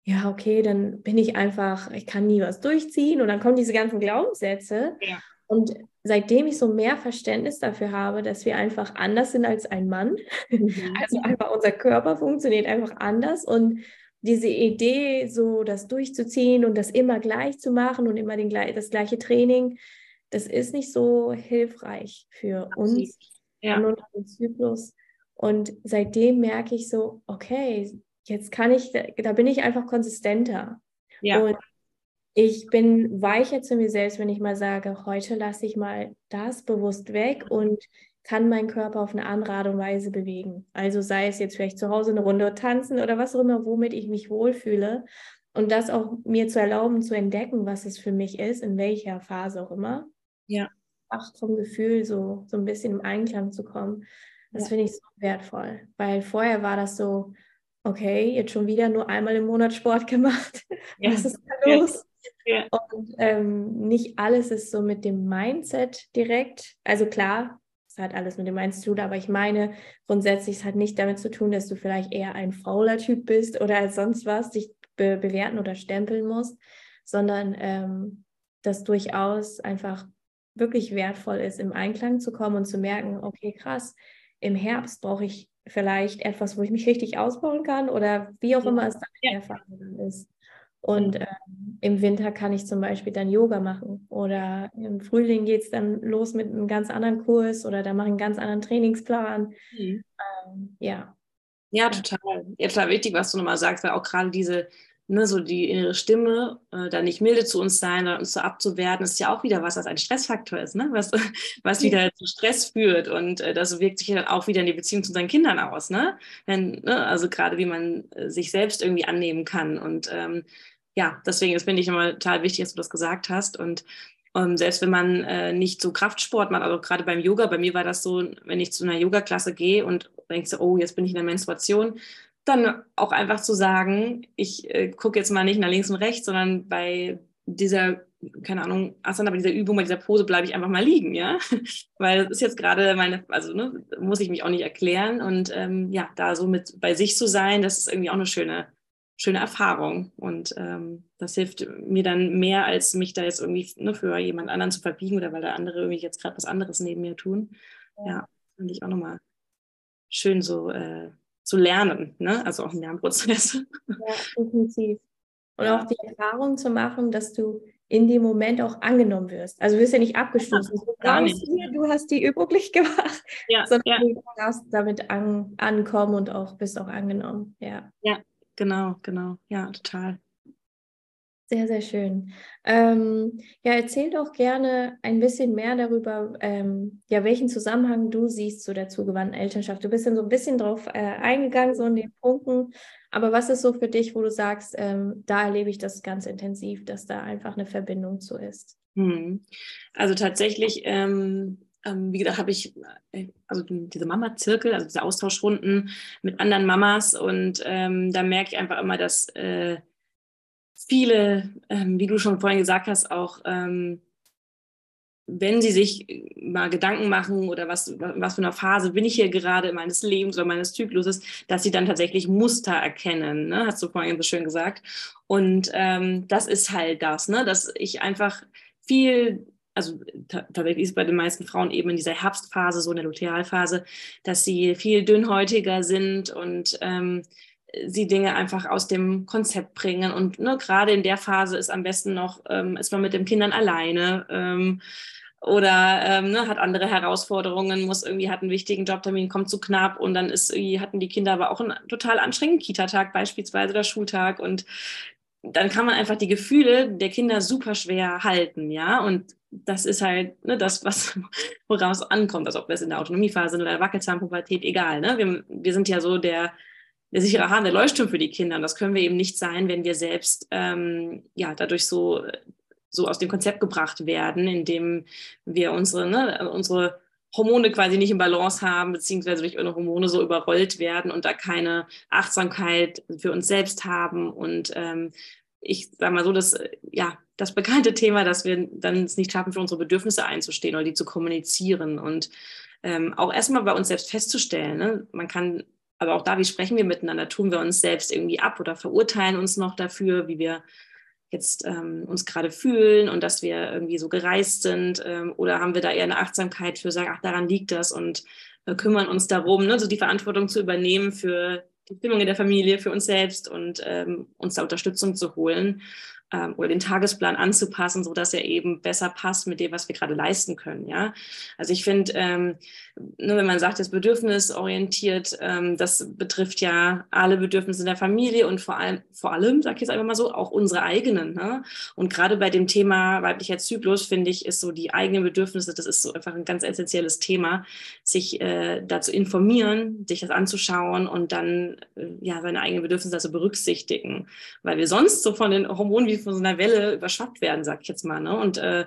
ja, okay, dann bin ich einfach, ich kann nie was durchziehen und dann kommen diese ganzen Glaubenssätze. Ja. Und seitdem ich so mehr Verständnis dafür habe, dass wir einfach anders sind als ein Mann, mhm. also einfach unser Körper funktioniert einfach anders und diese Idee, so das durchzuziehen und das immer gleich zu machen und immer den, das gleiche Training, das ist nicht so hilfreich für uns ja. und unseren Zyklus. Und seitdem merke ich so, okay, jetzt kann ich, da bin ich einfach konsistenter. Ja. Und ich bin weicher zu mir selbst, wenn ich mal sage, heute lasse ich mal das bewusst weg und kann meinen Körper auf eine andere Art und Weise bewegen. Also sei es jetzt vielleicht zu Hause eine Runde tanzen oder was auch immer, womit ich mich wohlfühle. Und das auch mir zu erlauben, zu entdecken, was es für mich ist, in welcher Phase auch immer. Ja. Auch vom Gefühl so, so ein bisschen im Einklang zu kommen. Das ja. finde ich so wertvoll. Weil vorher war das so, okay, jetzt schon wieder nur einmal im Monat Sport gemacht. Ja. Was ist da los? Ja. Und ähm, nicht alles ist so mit dem Mindset direkt. Also klar, es hat alles mit dem Mindset zu tun, aber ich meine, grundsätzlich es hat nicht damit zu tun, dass du vielleicht eher ein fauler Typ bist oder als sonst was, dich be bewerten oder stempeln musst, sondern ähm, dass durchaus einfach wirklich wertvoll ist, im Einklang zu kommen und zu merken, okay, krass, im Herbst brauche ich vielleicht etwas, wo ich mich richtig ausbauen kann oder wie auch immer es dann in der Phase dann ist. Und äh, im Winter kann ich zum Beispiel dann Yoga machen oder im Frühling geht es dann los mit einem ganz anderen Kurs oder da mache ich einen ganz anderen Trainingsplan. Mhm. Ähm, ja. Ja, total. Ja, total wichtig, was du nochmal sagst, weil auch gerade diese, ne, so die innere Stimme, äh, da nicht milde zu uns sein oder uns so abzuwerten, ist ja auch wieder was, was ein Stressfaktor ist, ne? was, was wieder zu Stress führt. Und äh, das wirkt sich dann auch wieder in die Beziehung zu seinen Kindern aus. Ne? Wenn, ne? Also gerade wie man äh, sich selbst irgendwie annehmen kann. Und ähm, ja, deswegen das finde ich immer total wichtig, dass du das gesagt hast. Und ähm, selbst wenn man äh, nicht so Kraftsport macht, also gerade beim Yoga, bei mir war das so, wenn ich zu einer Yoga-Klasse gehe und denkst, oh, jetzt bin ich in der Menstruation, dann auch einfach zu sagen, ich äh, gucke jetzt mal nicht nach links und rechts, sondern bei dieser, keine Ahnung, Asana, bei dieser Übung, bei dieser Pose bleibe ich einfach mal liegen, ja. Weil das ist jetzt gerade meine, also ne, muss ich mich auch nicht erklären. Und ähm, ja, da so mit bei sich zu sein, das ist irgendwie auch eine schöne, schöne Erfahrung. Und ähm, das hilft mir dann mehr, als mich da jetzt irgendwie ne, für jemand anderen zu verbiegen oder weil da andere irgendwie jetzt gerade was anderes neben mir tun. Ja, finde ich auch nochmal schön so äh, zu lernen, ne? also auch ein Lernprozess. Ja, definitiv. Und ja. auch die Erfahrung zu machen, dass du in dem Moment auch angenommen wirst. Also du wirst ja nicht abgestoßen. Ja, gar nicht. Hier, du hast die Übung nicht gemacht, ja, sondern du darfst damit an, ankommen und auch bist auch angenommen. Ja. ja, genau, genau. Ja, total. Sehr, sehr schön. Ähm, ja, erzähl doch gerne ein bisschen mehr darüber, ähm, ja, welchen Zusammenhang du siehst zu der zugewandten Elternschaft. Du bist dann so ein bisschen drauf äh, eingegangen, so in den Punkten. Aber was ist so für dich, wo du sagst, ähm, da erlebe ich das ganz intensiv, dass da einfach eine Verbindung zu ist? Hm. Also tatsächlich, ähm, ähm, wie gesagt, habe ich äh, also diese Mama-Zirkel, also diese Austauschrunden mit anderen Mamas und ähm, da merke ich einfach immer, dass äh, viele, ähm, wie du schon vorhin gesagt hast, auch ähm, wenn sie sich mal Gedanken machen oder was, was für eine Phase bin ich hier gerade meines Lebens oder meines Zykluses, dass sie dann tatsächlich Muster erkennen, ne? hast du vorhin so schön gesagt. Und ähm, das ist halt das, ne? dass ich einfach viel also tatsächlich ist bei den meisten Frauen eben in dieser Herbstphase, so in der Lutealphase, dass sie viel dünnhäutiger sind und ähm, sie Dinge einfach aus dem Konzept bringen. Und ne, gerade in der Phase ist am besten noch, ähm, ist man mit den Kindern alleine. Ähm, oder ähm, ne, hat andere Herausforderungen, muss irgendwie, hat einen wichtigen Jobtermin, kommt zu knapp und dann ist hatten die Kinder aber auch einen total anstrengenden Kita-Tag beispielsweise oder Schultag und dann kann man einfach die Gefühle der Kinder super schwer halten, ja. Und das ist halt ne, das, was woraus ankommt, also ob wir es in der Autonomiephase oder der Wackelzahnpubertät, egal. Ne? Wir, wir sind ja so der, der sichere Hahn, der Leuchtturm für die Kinder. Und das können wir eben nicht sein, wenn wir selbst ähm, ja dadurch so, so aus dem Konzept gebracht werden, indem wir unsere, ne, unsere Hormone quasi nicht in Balance haben, beziehungsweise durch unsere Hormone so überrollt werden und da keine Achtsamkeit für uns selbst haben. Und ähm, ich sage mal so, dass ja das bekannte Thema, dass wir dann es nicht schaffen, für unsere Bedürfnisse einzustehen oder die zu kommunizieren und ähm, auch erstmal bei uns selbst festzustellen. Ne? Man kann, aber auch da, wie sprechen wir miteinander? Tun wir uns selbst irgendwie ab oder verurteilen uns noch dafür, wie wir jetzt ähm, uns gerade fühlen und dass wir irgendwie so gereist sind ähm, oder haben wir da eher eine Achtsamkeit für sagen, ach, daran liegt das und äh, kümmern uns darum, ne, so die Verantwortung zu übernehmen für die Stimmung in der Familie, für uns selbst und ähm, uns da Unterstützung zu holen ähm, oder den Tagesplan anzupassen, so dass er eben besser passt mit dem, was wir gerade leisten können. Ja, also ich finde, ähm, nur wenn man sagt, das bedürfnisorientiert, ähm, das betrifft ja alle Bedürfnisse in der Familie und vor allem, vor allem, sag ich jetzt einfach mal so, auch unsere eigenen. Ne? Und gerade bei dem Thema weiblicher Zyklus finde ich, ist so die eigenen Bedürfnisse, das ist so einfach ein ganz essentielles Thema, sich äh, da zu informieren, sich das anzuschauen und dann äh, ja seine eigenen Bedürfnisse also berücksichtigen, weil wir sonst so von den Hormonen wie von so einer Welle überschwappt werden, sag ich jetzt mal. Ne? Und äh,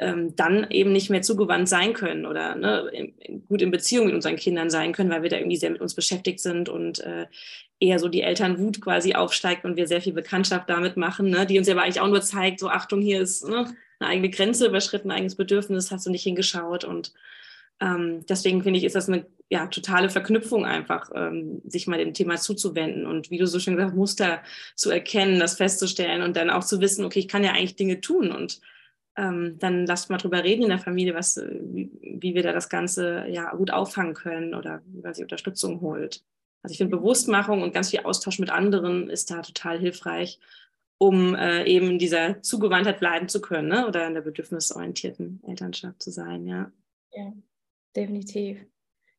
ähm, dann eben nicht mehr zugewandt sein können oder ne, gut in Beziehung mit unseren Kindern sein können, weil wir da irgendwie sehr mit uns beschäftigt sind und äh, eher so die Elternwut quasi aufsteigt und wir sehr viel Bekanntschaft damit machen, ne, die uns aber eigentlich auch nur zeigt, so Achtung, hier ist ne, eine eigene Grenze überschritten, ein eigenes Bedürfnis, hast du nicht hingeschaut und ähm, deswegen finde ich, ist das eine ja, totale Verknüpfung einfach, ähm, sich mal dem Thema zuzuwenden und wie du so schön gesagt hast, Muster zu erkennen, das festzustellen und dann auch zu wissen, okay, ich kann ja eigentlich Dinge tun und ähm, dann lasst mal drüber reden in der Familie, was, äh, wie, wie wir da das Ganze ja gut auffangen können oder wie man sich Unterstützung holt. Also ich finde Bewusstmachung und ganz viel Austausch mit anderen ist da total hilfreich, um äh, eben in dieser Zugewandtheit bleiben zu können ne? oder in der bedürfnisorientierten Elternschaft zu sein, ja. Ja, definitiv.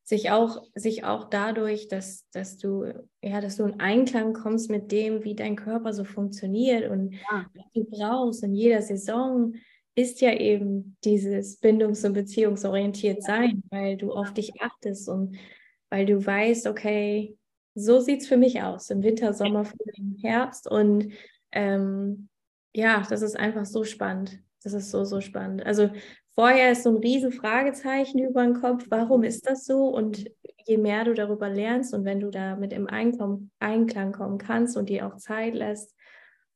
Sich auch, sich auch dadurch, dass, dass du, ja, dass du in Einklang kommst mit dem, wie dein Körper so funktioniert und ja. was du brauchst in jeder Saison, ist ja eben dieses bindungs- und beziehungsorientiert sein, weil du auf dich achtest und weil du weißt, okay, so sieht es für mich aus im Winter, Sommer, Frühling, Herbst. Und ähm, ja, das ist einfach so spannend. Das ist so, so spannend. Also vorher ist so ein riesen Fragezeichen über den Kopf, warum ist das so? Und je mehr du darüber lernst und wenn du damit im Einklang kommen kannst und dir auch Zeit lässt,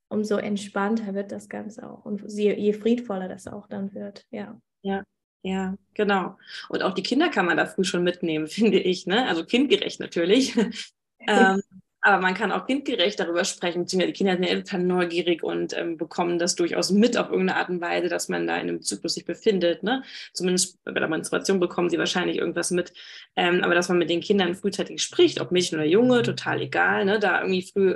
umso entspannter wird das Ganze auch und je, je friedvoller das auch dann wird, ja. Ja, ja, genau. Und auch die Kinder kann man da früh schon mitnehmen, finde ich. Ne? Also kindgerecht natürlich. ähm, aber man kann auch kindgerecht darüber sprechen, beziehungsweise die Kinder sind ja total neugierig und ähm, bekommen das durchaus mit auf irgendeine Art und Weise, dass man da in einem Zyklus sich befindet. Ne? Zumindest bei der Menstruation bekommen sie wahrscheinlich irgendwas mit. Ähm, aber dass man mit den Kindern frühzeitig spricht, ob Mädchen oder Junge, total egal, ne? da irgendwie früh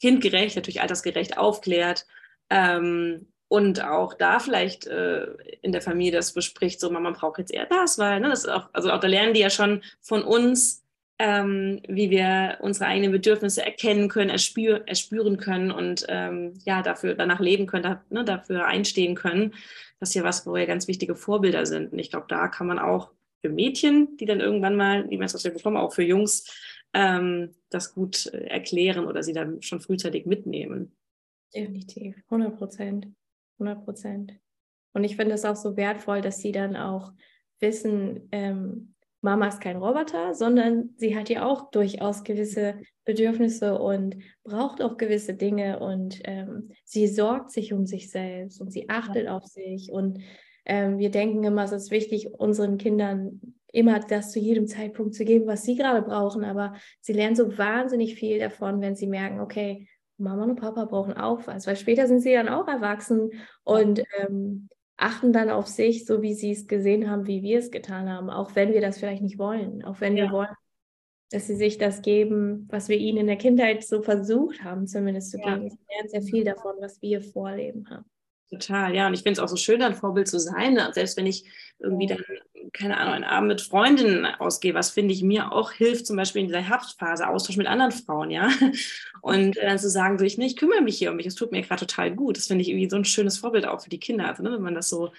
kindgerecht, natürlich altersgerecht aufklärt. Ähm, und auch da vielleicht äh, in der Familie das bespricht, so Mama braucht jetzt eher das, weil ne, das auch, also auch da lernen die ja schon von uns, ähm, wie wir unsere eigenen Bedürfnisse erkennen können, erspür, erspüren können und ähm, ja dafür danach leben können, da, ne, dafür einstehen können. Das ist ja was, wo wir ganz wichtige Vorbilder sind. Und ich glaube, da kann man auch für Mädchen, die dann irgendwann mal die Menstruation bekommen, auch für Jungs ähm, das gut äh, erklären oder sie dann schon frühzeitig mitnehmen. Definitiv, 100 Prozent, 100 Prozent. Und ich finde es auch so wertvoll, dass sie dann auch wissen, ähm, Mama ist kein Roboter, sondern sie hat ja auch durchaus gewisse Bedürfnisse und braucht auch gewisse Dinge und ähm, sie sorgt sich um sich selbst und sie achtet auf sich und ähm, wir denken immer, es ist wichtig, unseren Kindern immer das zu jedem Zeitpunkt zu geben, was sie gerade brauchen. Aber sie lernen so wahnsinnig viel davon, wenn sie merken, okay, Mama und Papa brauchen auch was, weil später sind sie dann auch erwachsen und ähm, achten dann auf sich, so wie sie es gesehen haben, wie wir es getan haben, auch wenn wir das vielleicht nicht wollen, auch wenn ja. wir wollen, dass sie sich das geben, was wir ihnen in der Kindheit so versucht haben, zumindest zu geben. Ja. Sie lernen sehr viel davon, was wir vorleben haben. Total, ja. Und ich finde es auch so schön, ein Vorbild zu sein. Ne? Selbst wenn ich irgendwie dann, keine Ahnung, einen Abend mit Freundinnen ausgehe, was finde ich mir auch hilft, zum Beispiel in dieser Herbstphase, Austausch mit anderen Frauen, ja. Und dann zu sagen, so ich, ne, ich kümmere mich hier um mich, es tut mir gerade total gut. Das finde ich irgendwie so ein schönes Vorbild auch für die Kinder. Also, ne, wenn man das so,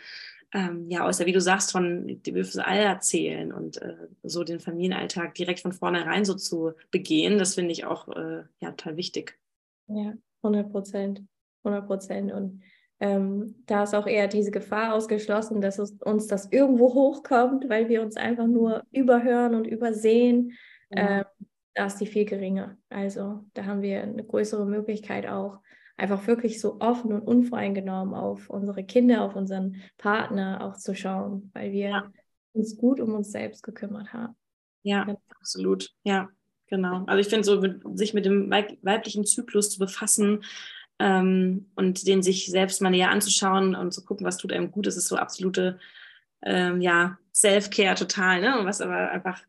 ähm, ja, aus der, wie du sagst, von, die dürfen alle erzählen und äh, so den Familienalltag direkt von vornherein so zu begehen, das finde ich auch, äh, ja, total wichtig. Ja, 100 Prozent. 100 Prozent. Und ähm, da ist auch eher diese Gefahr ausgeschlossen, dass uns das irgendwo hochkommt, weil wir uns einfach nur überhören und übersehen. Ja. Ähm, da ist die viel geringer. Also da haben wir eine größere Möglichkeit auch, einfach wirklich so offen und unvoreingenommen auf unsere Kinder, auf unseren Partner auch zu schauen, weil wir ja. uns gut um uns selbst gekümmert haben. Ja, ja. absolut. Ja, genau. Also ich finde so, sich mit dem weiblichen Zyklus zu befassen, ähm, und den sich selbst mal näher anzuschauen und zu gucken, was tut einem gut, das ist so absolute ähm, ja, Self-Care total, ne? was aber einfach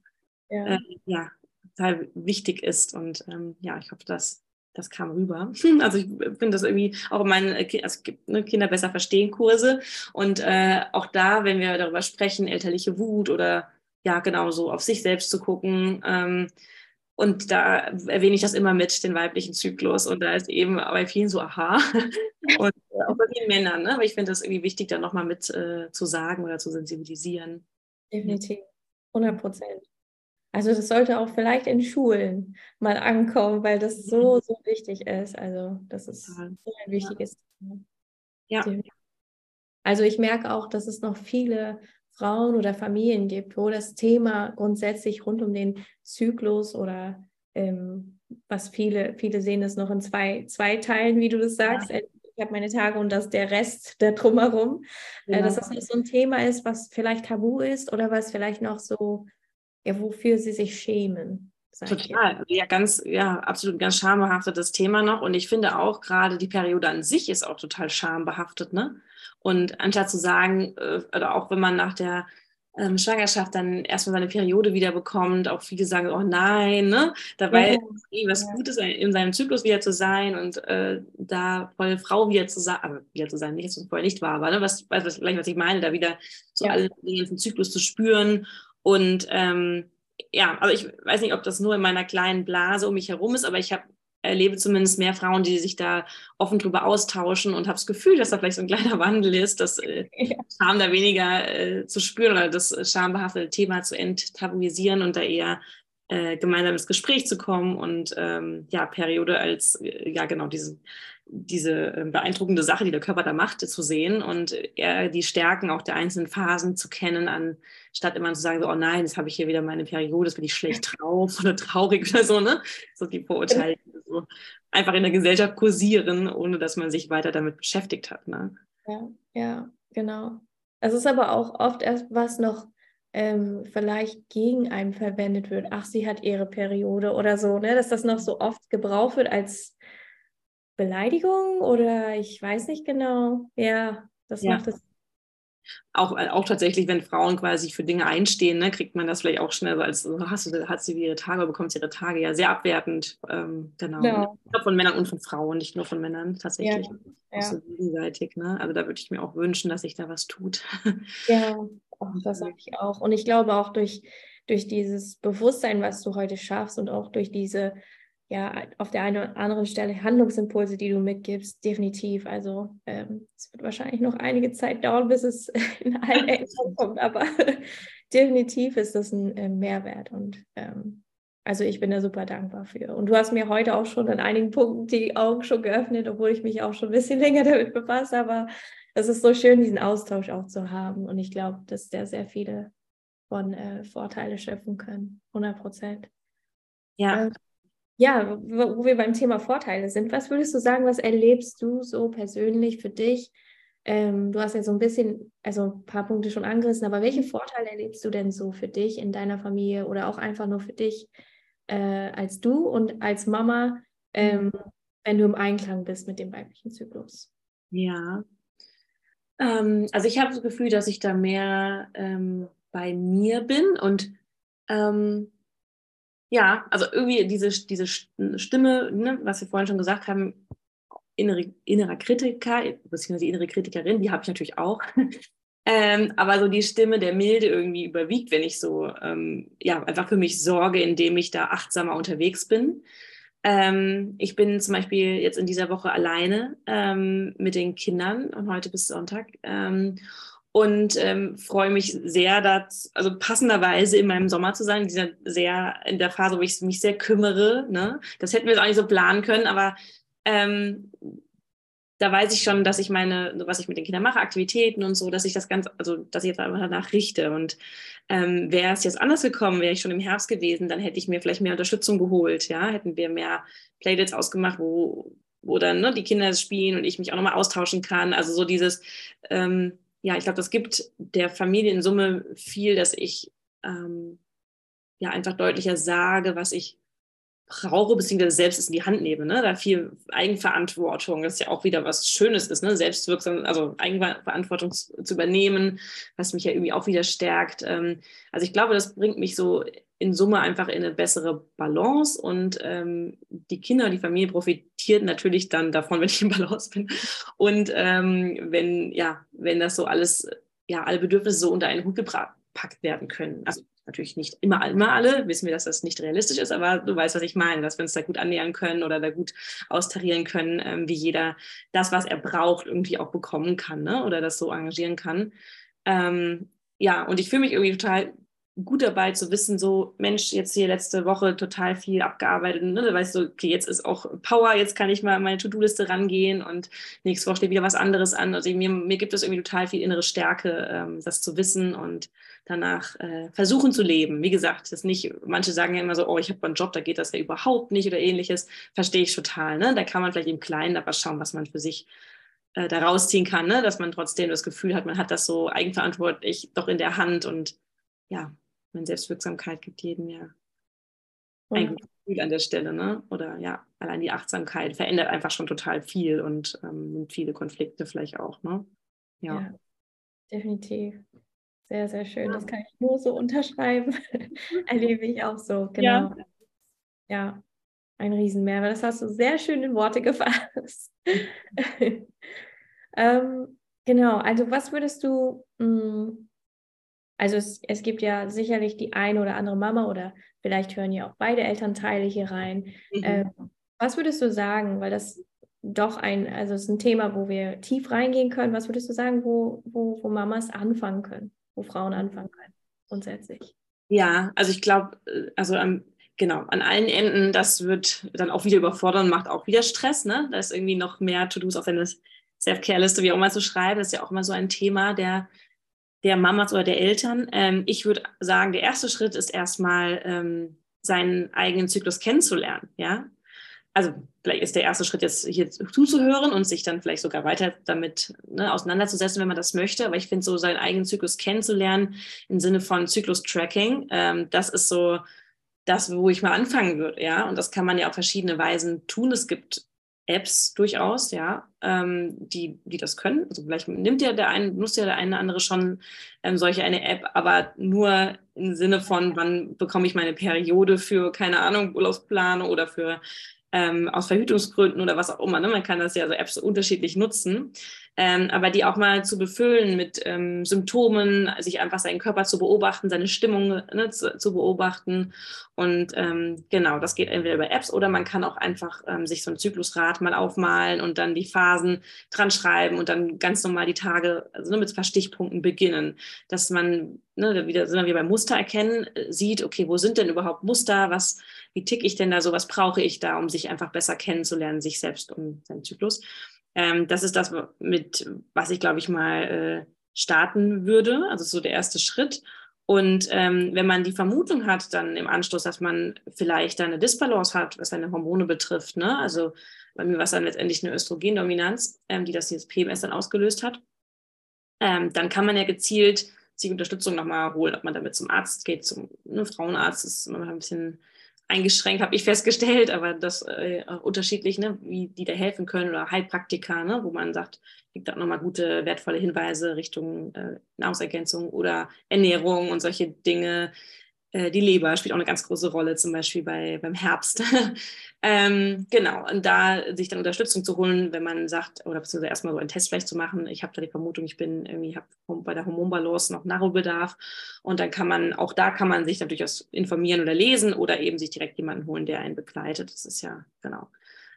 ja. Äh, ja total wichtig ist. Und ähm, ja, ich hoffe, dass das kam rüber. Also ich finde das irgendwie auch in meinen also es gibt ne, Kinder besser verstehen Kurse und äh, auch da, wenn wir darüber sprechen, elterliche Wut oder ja genau so auf sich selbst zu gucken, ähm, und da erwähne ich das immer mit, den weiblichen Zyklus. Und da ist eben bei vielen so, aha. Und auch bei vielen Männern. Ne? Aber ich finde das irgendwie wichtig, da nochmal mit äh, zu sagen oder zu sensibilisieren. Definitiv. 100 Prozent. Also das sollte auch vielleicht in Schulen mal ankommen, weil das so, mhm. so wichtig ist. Also das ist so ein wichtiges Thema. Ja. Also ich merke auch, dass es noch viele Frauen oder Familien gibt, wo das Thema grundsätzlich rund um den Zyklus oder ähm, was viele, viele sehen es noch in zwei, zwei Teilen, wie du das sagst. Ja. Ich habe meine Tage und das der Rest der drumherum. Ja. Äh, dass das so ein Thema ist, was vielleicht tabu ist oder was vielleicht noch so, ja, wofür sie sich schämen. Total, ja, ganz, ja, absolut ganz schambehaftetes Thema noch. Und ich finde auch gerade die Periode an sich ist auch total schambehaftet, ne? Und anstatt zu sagen, äh, oder auch wenn man nach der ähm, Schwangerschaft dann erstmal seine Periode wieder bekommt, auch viele sagen, oh nein, ne? Dabei ja. ist eh was ja. Gutes, in seinem Zyklus wieder zu sein und äh, da voll Frau wieder zu sein, aber wieder zu sein, nicht, dass es vorher nicht war, aber ne? was, was, was, was ich meine, da wieder so ja. alle den ganzen Zyklus zu spüren und ähm, ja, also ich weiß nicht, ob das nur in meiner kleinen Blase um mich herum ist, aber ich habe erlebe zumindest mehr Frauen, die sich da offen drüber austauschen und habe das Gefühl, dass da vielleicht so ein kleiner Wandel ist, dass äh, Scham da weniger äh, zu spüren oder das schambehaftete Thema zu enttabuisieren und da eher äh, gemeinsam ins Gespräch zu kommen und ähm, ja, Periode als, äh, ja genau, diese, diese ähm, beeindruckende Sache, die der Körper da macht, zu sehen und eher die Stärken auch der einzelnen Phasen zu kennen, anstatt immer zu sagen, so, oh nein, jetzt habe ich hier wieder meine Periode, jetzt bin ich schlecht drauf oder traurig oder so, ne? So die Vorurteile, die so einfach in der Gesellschaft kursieren, ohne dass man sich weiter damit beschäftigt hat. Ne? Ja, ja, genau. Es ist aber auch oft erst was noch ähm, vielleicht gegen einen verwendet wird. Ach, sie hat ihre Periode oder so, ne? Dass das noch so oft gebraucht wird als Beleidigung oder ich weiß nicht genau. Ja, das ja. macht es auch, äh, auch tatsächlich, wenn Frauen quasi für Dinge einstehen, ne, kriegt man das vielleicht auch schnell so als, so, hast du, hat sie ihre Tage oder bekommt sie ihre Tage, ja, sehr abwertend, ähm, genau. Ja. Ich glaube von Männern und von Frauen, nicht nur von Männern tatsächlich. Ja. ja. So gegenseitig, ne? Also da würde ich mir auch wünschen, dass sich da was tut. Ja, das sage ich auch. Und ich glaube auch durch, durch dieses Bewusstsein, was du heute schaffst und auch durch diese ja, auf der einen oder anderen Stelle Handlungsimpulse, die du mitgibst, definitiv. Also ähm, es wird wahrscheinlich noch einige Zeit dauern, bis es in allen Ecken kommt, aber definitiv ist das ein äh, Mehrwert und ähm, also ich bin da super dankbar für. Und du hast mir heute auch schon an einigen Punkten die Augen schon geöffnet, obwohl ich mich auch schon ein bisschen länger damit befasse, aber es ist so schön, diesen Austausch auch zu haben und ich glaube, dass der sehr viele von äh, Vorteile schöpfen können, 100 Prozent. Ja. Ähm, ja, wo wir beim Thema Vorteile sind, was würdest du sagen, was erlebst du so persönlich für dich Ähm, du hast ja so ein bisschen, also ein paar Punkte schon angerissen, aber welche Vorteile erlebst du denn so für dich in deiner Familie oder auch einfach nur für dich äh, als du und als Mama, ähm, mhm. wenn du im Einklang bist mit dem weiblichen Zyklus? Ja, ähm, also ich habe das Gefühl, dass ich da mehr ähm, bei mir bin und ähm, ja, also irgendwie diese, diese Stimme, ne, was wir vorhin schon gesagt haben, innere, innerer Kritiker, beziehungsweise innere Kritikerin, die habe ich natürlich auch. ähm, aber so die Stimme der Milde irgendwie überwiegt, wenn ich so ähm, ja, einfach für mich sorge, indem ich da achtsamer unterwegs bin. Ähm, ich bin zum Beispiel jetzt in dieser Woche alleine ähm, mit den Kindern und heute bis Sonntag ähm, und ähm, freue mich sehr, dass, also passenderweise in meinem Sommer zu sein, in dieser sehr in der Phase, wo ich mich sehr kümmere. Ne? Das hätten wir jetzt auch nicht so planen können, aber ähm, da weiß ich schon, dass ich meine, was ich mit den Kindern mache, Aktivitäten und so, dass ich das ganz, also dass ich jetzt einfach danach richte. Und ähm, wäre es jetzt anders gekommen, wäre ich schon im Herbst gewesen, dann hätte ich mir vielleicht mehr Unterstützung geholt, ja, hätten wir mehr Playdates ausgemacht, wo, wo dann ne, die Kinder spielen und ich mich auch nochmal austauschen kann. Also so dieses, ähm, ja, ich glaube, das gibt der Familie in Summe viel, dass ich ähm, ja einfach deutlicher sage, was ich brauche, beziehungsweise selbst es in die Hand nehme, ne? da viel Eigenverantwortung, das ja auch wieder was Schönes ist, ne? selbstwirksam, also Eigenverantwortung zu, zu übernehmen, was mich ja irgendwie auch wieder stärkt. Ähm, also ich glaube, das bringt mich so in Summe einfach in eine bessere Balance und ähm, die Kinder die Familie profitieren natürlich dann davon, wenn ich in Balance bin und ähm, wenn, ja, wenn das so alles, ja, alle Bedürfnisse so unter einen Hut gepackt werden können. Also natürlich nicht immer, immer alle, wissen wir, dass das nicht realistisch ist, aber du weißt, was ich meine, dass wir uns da gut annähern können oder da gut austarieren können, ähm, wie jeder das, was er braucht, irgendwie auch bekommen kann ne? oder das so engagieren kann. Ähm, ja, und ich fühle mich irgendwie total gut dabei zu wissen, so Mensch, jetzt hier letzte Woche total viel abgearbeitet. Ne? Da weißt du, okay, jetzt ist auch Power, jetzt kann ich mal meine To-Do-Liste rangehen und nächste Woche steht wieder was anderes an. Also mir, mir gibt es irgendwie total viel innere Stärke, ähm, das zu wissen und danach äh, versuchen zu leben. Wie gesagt, das nicht, manche sagen ja immer so, oh, ich habe einen Job, da geht das ja überhaupt nicht oder ähnliches. Verstehe ich total. Ne? Da kann man vielleicht im Kleinen aber schauen, was man für sich äh, da rausziehen kann, ne? dass man trotzdem das Gefühl hat, man hat das so eigenverantwortlich doch in der Hand und ja, meine Selbstwirksamkeit gibt jedem ja ein gutes Gefühl an der Stelle, ne? Oder ja, allein die Achtsamkeit verändert einfach schon total viel und ähm, viele Konflikte vielleicht auch, ne? Ja. ja. definitiv. Sehr, sehr schön. Ja. Das kann ich nur so unterschreiben. Erlebe ich auch so, genau. Ja. ja, ein Riesenmehrwert. Das hast du sehr schön in Worte gefasst. ähm, genau, also was würdest du mh, hm, also es, es gibt ja sicherlich die eine oder andere Mama oder vielleicht hören ja auch beide Elternteile hier rein. Mhm. Ähm, was würdest du sagen, weil das doch ein, also es ist ein Thema, wo wir tief reingehen können. Was würdest du sagen, wo, wo, wo Mamas anfangen können, wo Frauen anfangen können, grundsätzlich? Ja, also ich glaube, äh, also am, genau, an allen Enden, das wird dann auch wieder überfordern, macht auch wieder Stress, ne? Da ist irgendwie noch mehr To-Dos auf deine Self-Care-Liste, wie auch immer zu schreiben. Das ist ja auch immer so ein Thema, der der Mamas oder der Eltern. Ähm, ich würde sagen, der erste Schritt ist erstmal ähm, seinen eigenen Zyklus kennenzulernen. Ja, also vielleicht ist der erste Schritt jetzt hier zuzuhören und sich dann vielleicht sogar weiter damit ne, auseinanderzusetzen, wenn man das möchte. Aber ich finde so seinen eigenen Zyklus kennenzulernen im Sinne von Zyklus-Tracking, ähm, das ist so das, wo ich mal anfangen würde. Ja, und das kann man ja auf verschiedene Weisen tun. Es gibt Apps durchaus, ja, ähm, die, die das können. Also vielleicht nimmt ja der eine, nutzt ja der eine oder andere schon ähm, solche eine App, aber nur im Sinne von, wann bekomme ich meine Periode für, keine Ahnung, Urlaubsplanung oder für ähm, aus Verhütungsgründen oder was auch immer. Ne? Man kann das ja so Apps unterschiedlich nutzen ähm, aber die auch mal zu befüllen mit ähm, Symptomen, sich einfach seinen Körper zu beobachten, seine Stimmung ne, zu, zu, beobachten. Und ähm, genau, das geht entweder über Apps oder man kann auch einfach ähm, sich so ein Zyklusrad mal aufmalen und dann die Phasen dran schreiben und dann ganz normal die Tage also ne, mit ein paar Stichpunkten beginnen, dass man ne, wieder sind wir beim Muster erkennen, äh, sieht, okay, wo sind denn überhaupt Muster, was, wie tick ich denn da so, was brauche ich da, um sich einfach besser kennenzulernen, sich selbst und seinen Zyklus. Ähm, das ist das, mit was ich, glaube ich, mal äh, starten würde. Also so der erste Schritt. Und ähm, wenn man die Vermutung hat, dann im Anschluss, dass man vielleicht eine Disbalance hat, was seine Hormone betrifft, ne? also bei mir war es dann letztendlich eine Östrogendominanz, ähm, die das jetzt PMS dann ausgelöst hat, ähm, dann kann man ja gezielt sich Unterstützung nochmal holen, ob man damit zum Arzt geht, zum ne, Frauenarzt ist immer ein bisschen eingeschränkt, habe ich festgestellt, aber das äh, unterschiedlich, ne, wie die da helfen können oder Heilpraktiker, ne, wo man sagt, gibt auch nochmal gute, wertvolle Hinweise Richtung äh, Nahrungsergänzung oder Ernährung und solche Dinge. Äh, die Leber spielt auch eine ganz große Rolle, zum Beispiel bei, beim Herbst. ähm, genau, und da sich dann Unterstützung zu holen, wenn man sagt, oder beziehungsweise erstmal so einen Test vielleicht zu machen, ich habe da die Vermutung, ich bin irgendwie, habe bei der Hormonbalance noch Nachholbedarf und dann kann man, auch da kann man sich dann durchaus informieren oder lesen oder eben sich direkt jemanden holen, der einen begleitet. Das ist ja, genau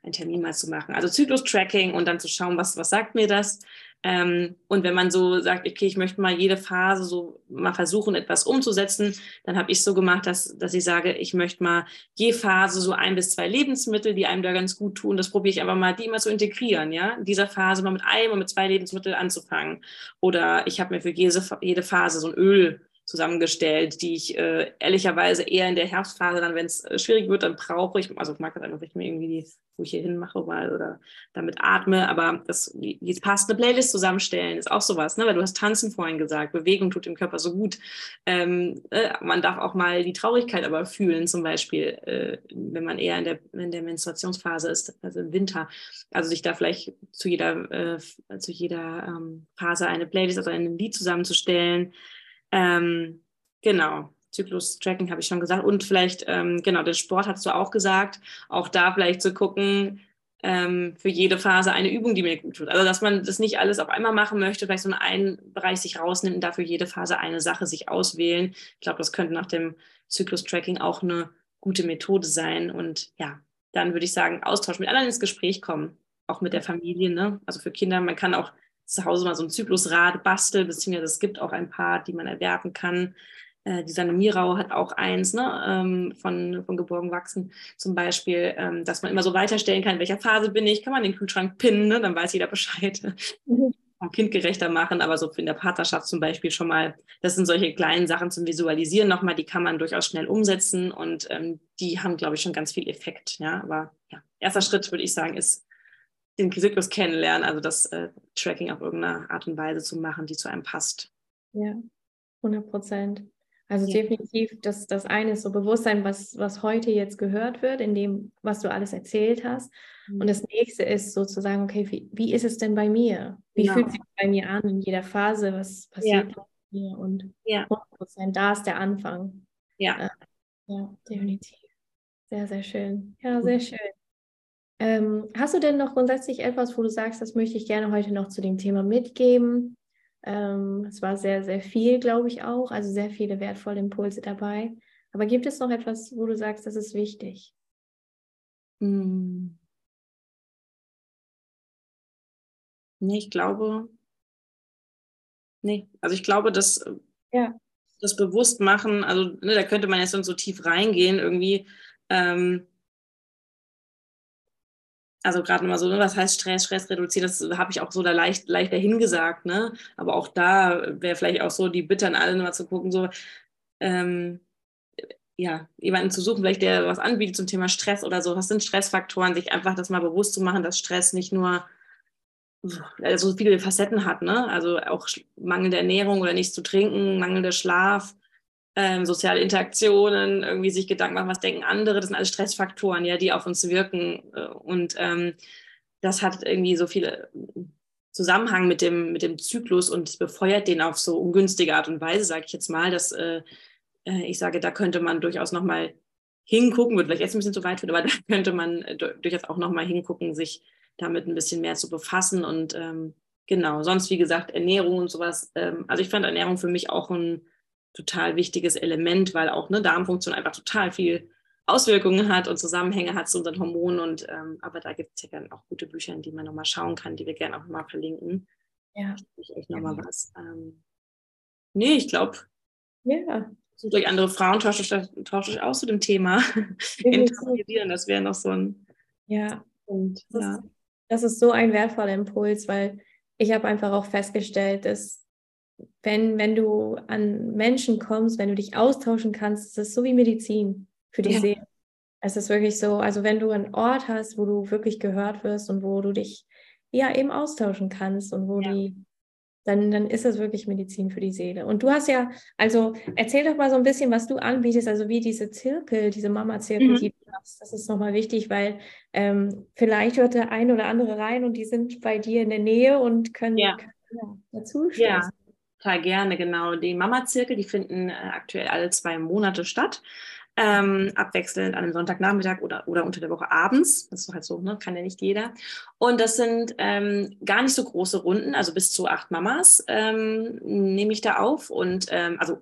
einen Termin mal zu machen. Also Zyklus-Tracking und dann zu schauen, was, was sagt mir das. Ähm, und wenn man so sagt, okay, ich möchte mal jede Phase so mal versuchen, etwas umzusetzen, dann habe ich so gemacht, dass, dass ich sage, ich möchte mal je Phase so ein bis zwei Lebensmittel, die einem da ganz gut tun, das probiere ich einfach mal, die immer zu integrieren, ja, in dieser Phase mal mit einem und mit zwei Lebensmitteln anzufangen. Oder ich habe mir für jede, jede Phase so ein Öl zusammengestellt, die ich äh, ehrlicherweise eher in der Herbstphase dann, wenn es äh, schwierig wird, dann brauche ich, also ich mag das einfach, wenn ich mir irgendwie die, wo ich hier hinmache mal oder damit atme, aber das, jetzt passt eine Playlist zusammenstellen, ist auch sowas, ne? weil du hast Tanzen vorhin gesagt, Bewegung tut dem Körper so gut. Ähm, äh, man darf auch mal die Traurigkeit aber fühlen, zum Beispiel, äh, wenn man eher in der, in der Menstruationsphase ist, also im Winter. Also sich da vielleicht zu jeder, äh, zu jeder ähm, Phase eine Playlist, also ein Lied zusammenzustellen, ähm, genau. Zyklus-Tracking habe ich schon gesagt. Und vielleicht, ähm, genau, den Sport hast du auch gesagt. Auch da vielleicht zu gucken, ähm, für jede Phase eine Übung, die mir gut tut. Also, dass man das nicht alles auf einmal machen möchte, vielleicht so einen Bereich sich rausnimmt und dafür jede Phase eine Sache sich auswählen. Ich glaube, das könnte nach dem Zyklus-Tracking auch eine gute Methode sein. Und ja, dann würde ich sagen, Austausch mit anderen ins Gespräch kommen, auch mit der Familie. Ne? Also für Kinder, man kann auch zu Hause mal so ein Zyklusrad basteln, beziehungsweise es gibt auch ein paar, die man erwerben kann. Äh, die Sanne Mirau hat auch eins ne, ähm, von, von Geborgen wachsen zum Beispiel, ähm, dass man immer so weiterstellen kann, in welcher Phase bin ich, kann man den Kühlschrank pinnen, ne, dann weiß jeder Bescheid. Mhm. kindgerechter machen, aber so in der Partnerschaft zum Beispiel schon mal, das sind solche kleinen Sachen zum Visualisieren nochmal, die kann man durchaus schnell umsetzen und ähm, die haben, glaube ich, schon ganz viel Effekt. Ja, aber ja, erster Schritt würde ich sagen, ist den Zyklus kennenlernen, also das äh, Tracking auf irgendeine Art und Weise zu machen, die zu einem passt. Ja, 100 Prozent. Also ja. definitiv, das, das eine ist so Bewusstsein, was, was heute jetzt gehört wird, in dem, was du alles erzählt hast. Mhm. Und das nächste ist sozusagen, okay, wie, wie ist es denn bei mir? Wie genau. fühlt sich bei mir an in jeder Phase? Was passiert ja. bei mir? Und ja. 100 Prozent, da ist der Anfang. Ja. Äh, ja, definitiv. Sehr, sehr schön. Ja, sehr schön. Ähm, hast du denn noch grundsätzlich etwas, wo du sagst, das möchte ich gerne heute noch zu dem Thema mitgeben? Ähm, es war sehr, sehr viel, glaube ich auch, also sehr viele wertvolle Impulse dabei. Aber gibt es noch etwas, wo du sagst, das ist wichtig? Hm. Nee, ich glaube, nee, also ich glaube, dass ja. das Bewusstmachen, also ne, da könnte man jetzt so tief reingehen irgendwie. Ähm, also gerade nochmal so, ne, was heißt Stress, Stress reduzieren, das habe ich auch so da leicht, leicht dahingesagt, ne? Aber auch da wäre vielleicht auch so die Bitte an alle nochmal zu gucken, so, ähm, ja, jemanden zu suchen, vielleicht der was anbietet zum Thema Stress oder so. Was sind Stressfaktoren? Sich einfach das mal bewusst zu machen, dass Stress nicht nur so viele Facetten hat, ne? Also auch mangelnde Ernährung oder nichts zu trinken, mangelnder Schlaf, ähm, soziale Interaktionen, irgendwie sich Gedanken machen, was denken andere, das sind alles Stressfaktoren, ja, die auf uns wirken. Äh, und ähm, das hat irgendwie so viel Zusammenhang mit dem, mit dem Zyklus und befeuert den auf so ungünstige Art und Weise, sage ich jetzt mal, dass äh, äh ich sage, da könnte man durchaus nochmal hingucken, wird vielleicht jetzt ein bisschen zu weit führen, aber da könnte man äh, durchaus auch nochmal hingucken, sich damit ein bisschen mehr zu befassen und ähm, genau, sonst wie gesagt, Ernährung und sowas. Ähm, also ich fand Ernährung für mich auch ein total wichtiges Element, weil auch eine Darmfunktion einfach total viel Auswirkungen hat und Zusammenhänge hat zu unseren Hormonen. Und ähm, aber da gibt es ja gerne auch gute Bücher, in die man nochmal schauen kann, die wir gerne auch nochmal verlinken. Ja. Ich euch nochmal ja. was. Ähm, nee, ich glaube. Ja. Sucht euch andere Frauen, tauscht euch, tauscht euch aus zu dem Thema. Interpretieren, das wäre noch so ein. Ja. Und, das, ja. Ist, das ist so ein wertvoller Impuls, weil ich habe einfach auch festgestellt, dass wenn, wenn du an Menschen kommst, wenn du dich austauschen kannst, ist das so wie Medizin für die ja. Seele. Es ist wirklich so, also wenn du einen Ort hast, wo du wirklich gehört wirst und wo du dich ja eben austauschen kannst und wo ja. die dann, dann ist das wirklich Medizin für die Seele. Und du hast ja, also erzähl doch mal so ein bisschen, was du anbietest, also wie diese Zirkel, diese Mama-Zirkel, mhm. die du hast. Das ist nochmal wichtig, weil ähm, vielleicht hört der ein oder andere rein und die sind bei dir in der Nähe und können, ja. können ja, dazu stehen. Ja, total gerne, genau. Die Mama-Zirkel, die finden äh, aktuell alle zwei Monate statt ähm, abwechselnd an einem Sonntagnachmittag oder, oder unter der Woche abends. Das ist halt so, ne? kann ja nicht jeder. Und das sind ähm, gar nicht so große Runden, also bis zu acht Mamas ähm, nehme ich da auf und ähm, also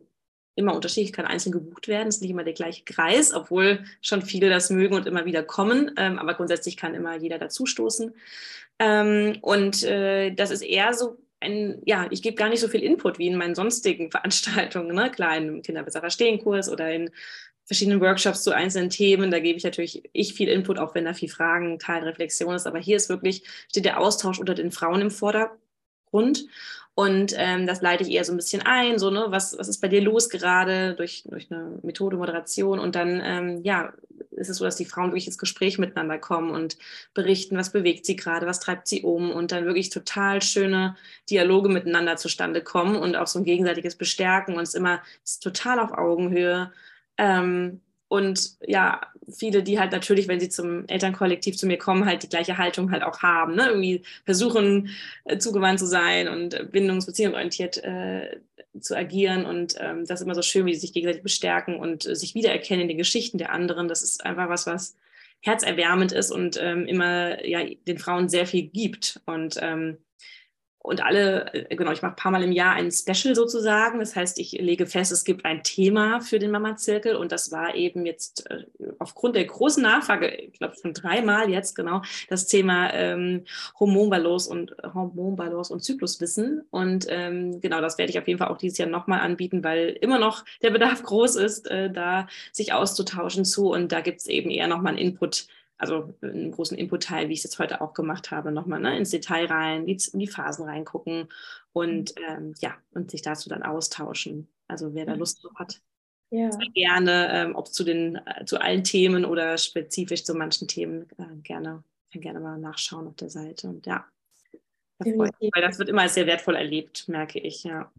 immer unterschiedlich, kann einzeln gebucht werden, ist nicht immer der gleiche Kreis, obwohl schon viele das mögen und immer wieder kommen, ähm, aber grundsätzlich kann immer jeder dazustoßen. Ähm, und äh, das ist eher so ein, ja, ich gebe gar nicht so viel Input wie in meinen sonstigen Veranstaltungen, ne? klar, im Kinderbesser Verstehen-Kurs oder in verschiedenen Workshops zu einzelnen Themen. Da gebe ich natürlich ich viel Input, auch wenn da viel Fragen, Teil Reflexion ist. Aber hier ist wirklich, steht der Austausch unter den Frauen im Vordergrund. Und ähm, das leite ich eher so ein bisschen ein, so, ne, was, was ist bei dir los gerade durch, durch eine Methode Moderation. Und dann, ähm, ja, ist es so, dass die Frauen wirklich ins Gespräch miteinander kommen und berichten, was bewegt sie gerade, was treibt sie um und dann wirklich total schöne Dialoge miteinander zustande kommen und auch so ein gegenseitiges Bestärken und es immer ist total auf Augenhöhe. Ähm, und ja, viele, die halt natürlich, wenn sie zum Elternkollektiv zu mir kommen, halt die gleiche Haltung halt auch haben. Ne? Irgendwie versuchen, äh, zugewandt zu sein und äh, bindungsbeziehungsorientiert äh, zu agieren. Und ähm, das ist immer so schön, wie sie sich gegenseitig bestärken und äh, sich wiedererkennen in den Geschichten der anderen. Das ist einfach was, was herzerwärmend ist und ähm, immer ja, den Frauen sehr viel gibt. Und ähm, und alle, äh, genau, ich mache ein paar Mal im Jahr ein Special sozusagen. Das heißt, ich lege fest, es gibt ein Thema für den Mama-Zirkel und das war eben jetzt äh, aufgrund der großen Nachfrage, ich glaube von dreimal jetzt genau, das Thema ähm, Hormonbalance und Hormonbalance und Zykluswissen. Und ähm, genau, das werde ich auf jeden Fall auch dieses Jahr nochmal anbieten, weil immer noch der Bedarf groß ist, äh, da sich auszutauschen zu. Und da gibt es eben eher nochmal einen Input also einen großen Input-Teil, wie ich es jetzt heute auch gemacht habe, nochmal ne, ins Detail rein, die, in die Phasen reingucken und mhm. ähm, ja, und sich dazu dann austauschen. Also wer da Lust drauf hat, ja. sehr gerne, ähm, ob zu den, äh, zu allen Themen oder spezifisch zu manchen Themen, äh, gerne, kann gerne mal nachschauen auf der Seite. Und ja, das weil das wird immer sehr wertvoll erlebt, merke ich, ja.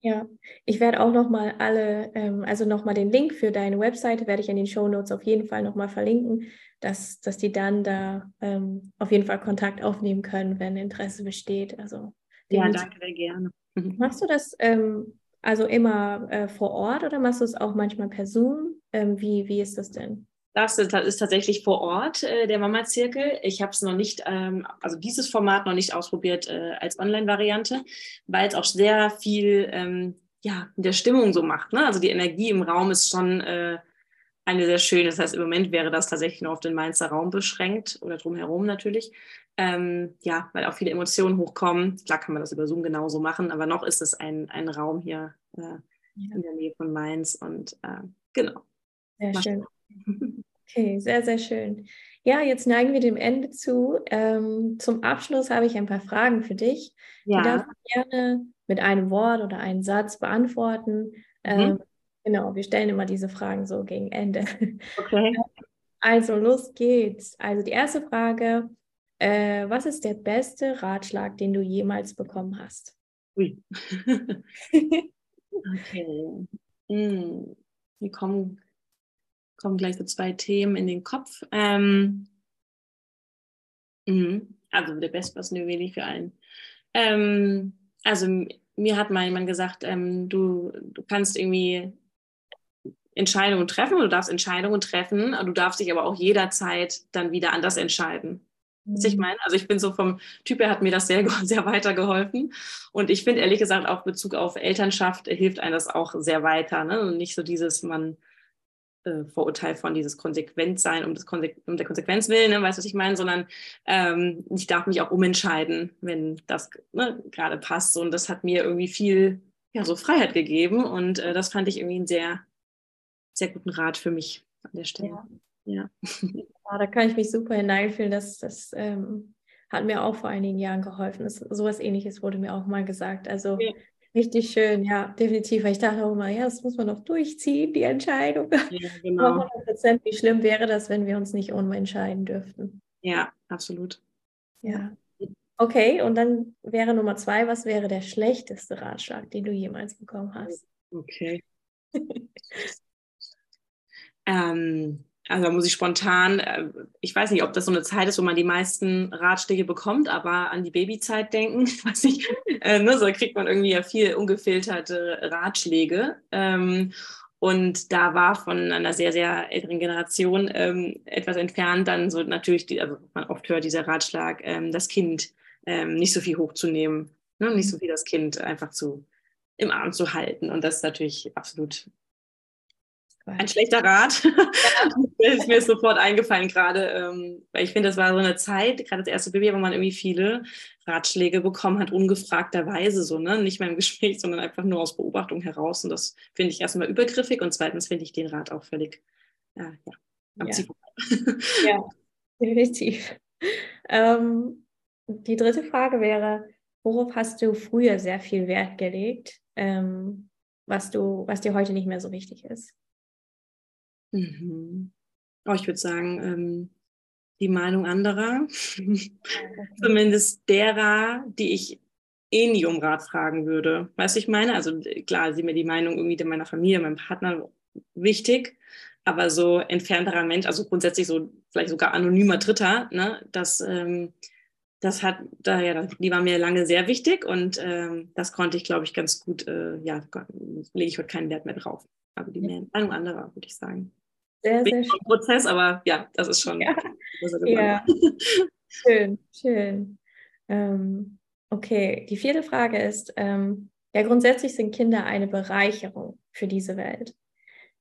Ja, ich werde auch nochmal alle, ähm, also nochmal den Link für deine Webseite werde ich in den Show Notes auf jeden Fall nochmal verlinken, dass, dass die dann da ähm, auf jeden Fall Kontakt aufnehmen können, wenn Interesse besteht. Also ja, danke sehr gerne. Machst du das ähm, also immer äh, vor Ort oder machst du es auch manchmal per Zoom? Ähm, wie, wie ist das denn? Das ist tatsächlich vor Ort, äh, der Mama-Zirkel. Ich habe es noch nicht, ähm, also dieses Format noch nicht ausprobiert äh, als Online-Variante, weil es auch sehr viel ähm, ja, in der Stimmung so macht. Ne? Also die Energie im Raum ist schon äh, eine sehr schöne. Das heißt, im Moment wäre das tatsächlich nur auf den Mainzer Raum beschränkt oder drumherum natürlich. Ähm, ja, weil auch viele Emotionen hochkommen. Klar kann man das über Zoom genauso machen, aber noch ist es ein, ein Raum hier äh, ja. in der Nähe von Mainz und äh, genau. Sehr Mal schön. Okay, sehr, sehr schön. Ja, jetzt neigen wir dem Ende zu. Ähm, zum Abschluss habe ich ein paar Fragen für dich. Ja. Die darfst du gerne mit einem Wort oder einem Satz beantworten. Mhm. Ähm, Genau, wir stellen immer diese Fragen so gegen Ende. Okay. Also, los geht's. Also, die erste Frage: äh, Was ist der beste Ratschlag, den du jemals bekommen hast? Ui. okay. Hm. Mir kommen, kommen gleich so zwei Themen in den Kopf. Ähm, mh. also, der beste, was ich für einen. Ähm, also, mir hat mal jemand gesagt, ähm, du, du kannst irgendwie Entscheidungen treffen, du darfst Entscheidungen treffen, du darfst dich aber auch jederzeit dann wieder anders entscheiden. Was ich mhm. meine? Also ich bin so vom Typ her hat mir das sehr, sehr weitergeholfen. Und ich finde ehrlich gesagt auch Bezug auf Elternschaft hilft einem das auch sehr weiter. Ne? Und nicht so dieses, man äh, Vorurteil von dieses Konsequentsein um, das Konse um der Konsequenz willen, ne? weißt du, was ich meine? Sondern ähm, ich darf mich auch umentscheiden, wenn das ne, gerade passt. Und das hat mir irgendwie viel ja, so Freiheit gegeben. Und äh, das fand ich irgendwie ein sehr sehr guten Rat für mich an der Stelle. Ja, ja. ja da kann ich mich super hineinfühlen. Das, das ähm, hat mir auch vor einigen Jahren geholfen. Das, sowas ähnliches wurde mir auch mal gesagt. Also ja. richtig schön, ja, definitiv. Weil ich dachte auch immer, ja, das muss man noch durchziehen, die Entscheidung. Ja, genau. 100 wie schlimm wäre das, wenn wir uns nicht umentscheiden dürften. Ja, absolut. Ja. Okay, und dann wäre Nummer zwei, was wäre der schlechteste Ratschlag, den du jemals bekommen hast? Okay. ähm, also muss ich spontan, äh, ich weiß nicht, ob das so eine Zeit ist, wo man die meisten Ratschläge bekommt, aber an die Babyzeit denken, weiß ich, äh, ne, so kriegt man irgendwie ja viel ungefilterte Ratschläge. Ähm, und da war von einer sehr, sehr älteren Generation ähm, etwas entfernt dann so natürlich, die, also man oft hört dieser Ratschlag, ähm, das Kind ähm, nicht so viel hochzunehmen, ne, nicht so viel das Kind einfach zu im Arm zu halten. Und das ist natürlich absolut ein schlechter Rat. Ja. ist mir sofort eingefallen gerade, ähm, weil ich finde, das war so eine Zeit, gerade das erste Baby, wo man irgendwie viele Ratschläge bekommen hat, ungefragterweise so, ne? Nicht mehr im Gespräch, sondern einfach nur aus Beobachtung heraus. Und das finde ich erstmal übergriffig und zweitens finde ich den Rat auch völlig, äh, ja, am ja. ja, definitiv. Ähm, die dritte Frage wäre, worauf hast du früher sehr viel Wert gelegt, ähm, was du, was dir heute nicht mehr so wichtig ist? Mhm. Oh, ich würde sagen, ähm, die Meinung anderer, zumindest derer, die ich eh nie um Rat fragen würde. Weißt du, ich meine? Also klar, sind mir die Meinung irgendwie meiner Familie, meinem Partner wichtig, aber so entfernterer Mensch, also grundsätzlich so vielleicht sogar anonymer Dritter, ne, das, ähm, das hat, da, ja, die war mir lange sehr wichtig und ähm, das konnte ich, glaube ich, ganz gut, äh, ja, lege ich heute keinen Wert mehr drauf. Aber die Meinung anderer, würde ich sagen. Sehr, sehr schön. Prozess, aber ja, das ist schon. Ja, ja. schön, schön. Ähm, okay, die vierte Frage ist, ähm, ja, grundsätzlich sind Kinder eine Bereicherung für diese Welt.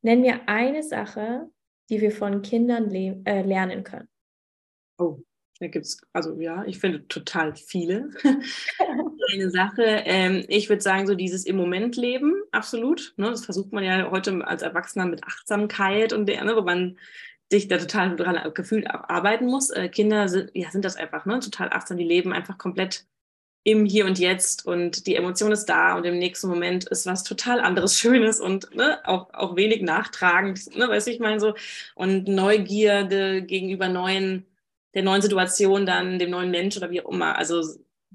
Nenn mir eine Sache, die wir von Kindern äh, lernen können. Oh, da gibt es, also ja, ich finde total viele. Eine Sache, ähm, ich würde sagen, so dieses im Moment leben, absolut. Ne, das versucht man ja heute als Erwachsener mit Achtsamkeit und der, ne, wo man sich da total dran gefühlt arbeiten muss. Äh, Kinder sind, ja, sind das einfach, ne, total achtsam, die leben einfach komplett im Hier und Jetzt und die Emotion ist da und im nächsten Moment ist was total anderes Schönes und ne, auch, auch wenig nachtragend, ne, weißt du, ich meine so, und Neugierde gegenüber neuen der neuen Situation dann, dem neuen Mensch oder wie auch immer. Also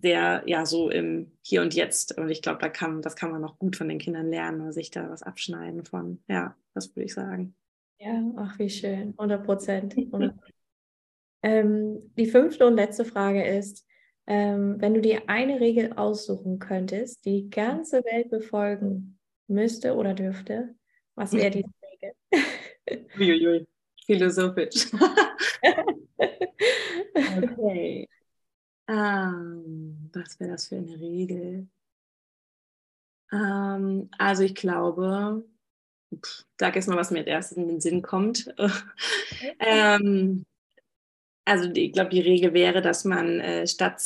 sehr, ja, so im Hier und Jetzt. Und ich glaube, da kann, das kann man noch gut von den Kindern lernen oder sich da was abschneiden von. Ja, das würde ich sagen. Ja, ach, wie schön. 100 Prozent. ähm, die fünfte und letzte Frage ist, ähm, wenn du dir eine Regel aussuchen könntest, die die ganze Welt befolgen müsste oder dürfte, was wäre diese Regel? Uiuiui, philosophisch. okay. Ähm, was wäre das für eine Regel? Ähm, also ich glaube, pff, sag jetzt mal, was mir als erstes in den Sinn kommt. ähm, also ich glaube, die Regel wäre, dass man äh, statt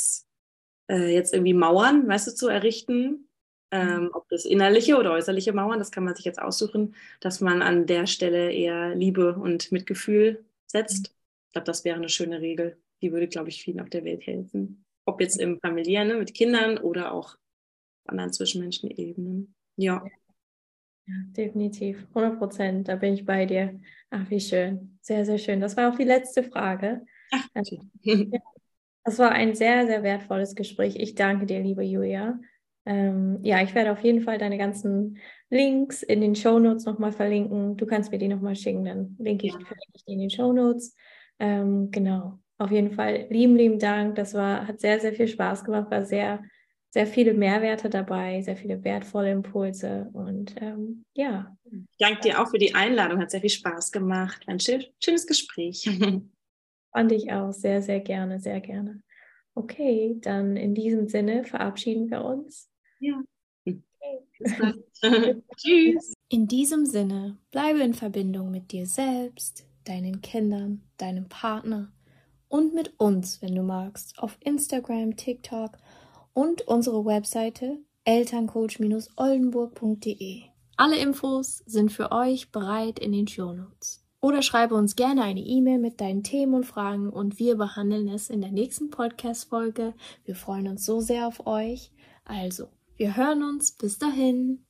äh, jetzt irgendwie Mauern, weißt du, zu errichten, ähm, mhm. ob das innerliche oder äußerliche Mauern, das kann man sich jetzt aussuchen, dass man an der Stelle eher Liebe und Mitgefühl setzt. Ich glaube, das wäre eine schöne Regel. Die würde, glaube ich, vielen auf der Welt helfen. Ob jetzt im familiären, ne, mit Kindern oder auch auf anderen zwischenmenschlichen Ebenen. Ja. ja. definitiv. 100 Prozent. Da bin ich bei dir. Ach, wie schön. Sehr, sehr schön. Das war auch die letzte Frage. Ach, also, ja, das war ein sehr, sehr wertvolles Gespräch. Ich danke dir, liebe Julia. Ähm, ja, ich werde auf jeden Fall deine ganzen Links in den Show Notes nochmal verlinken. Du kannst mir die nochmal schicken, dann linke ich, ja. ich die in den Show Notes. Ähm, genau, auf jeden Fall lieben, lieben Dank. Das war, hat sehr, sehr viel Spaß gemacht, war sehr, sehr viele Mehrwerte dabei, sehr viele wertvolle Impulse und ähm, ja. Ich danke dir auch für die Einladung, hat sehr viel Spaß gemacht. Ein schönes Gespräch. Fand ich auch sehr, sehr gerne, sehr gerne. Okay, dann in diesem Sinne verabschieden wir uns. Ja. Tschüss. In diesem Sinne, bleibe in Verbindung mit dir selbst, deinen Kindern, deinem Partner und mit uns, wenn du magst, auf Instagram, TikTok und unsere Webseite elterncoach-oldenburg.de. Alle Infos sind für euch bereit in den Shownotes. Oder schreibe uns gerne eine E-Mail mit deinen Themen und Fragen und wir behandeln es in der nächsten Podcast-Folge. Wir freuen uns so sehr auf euch. Also, wir hören uns. Bis dahin.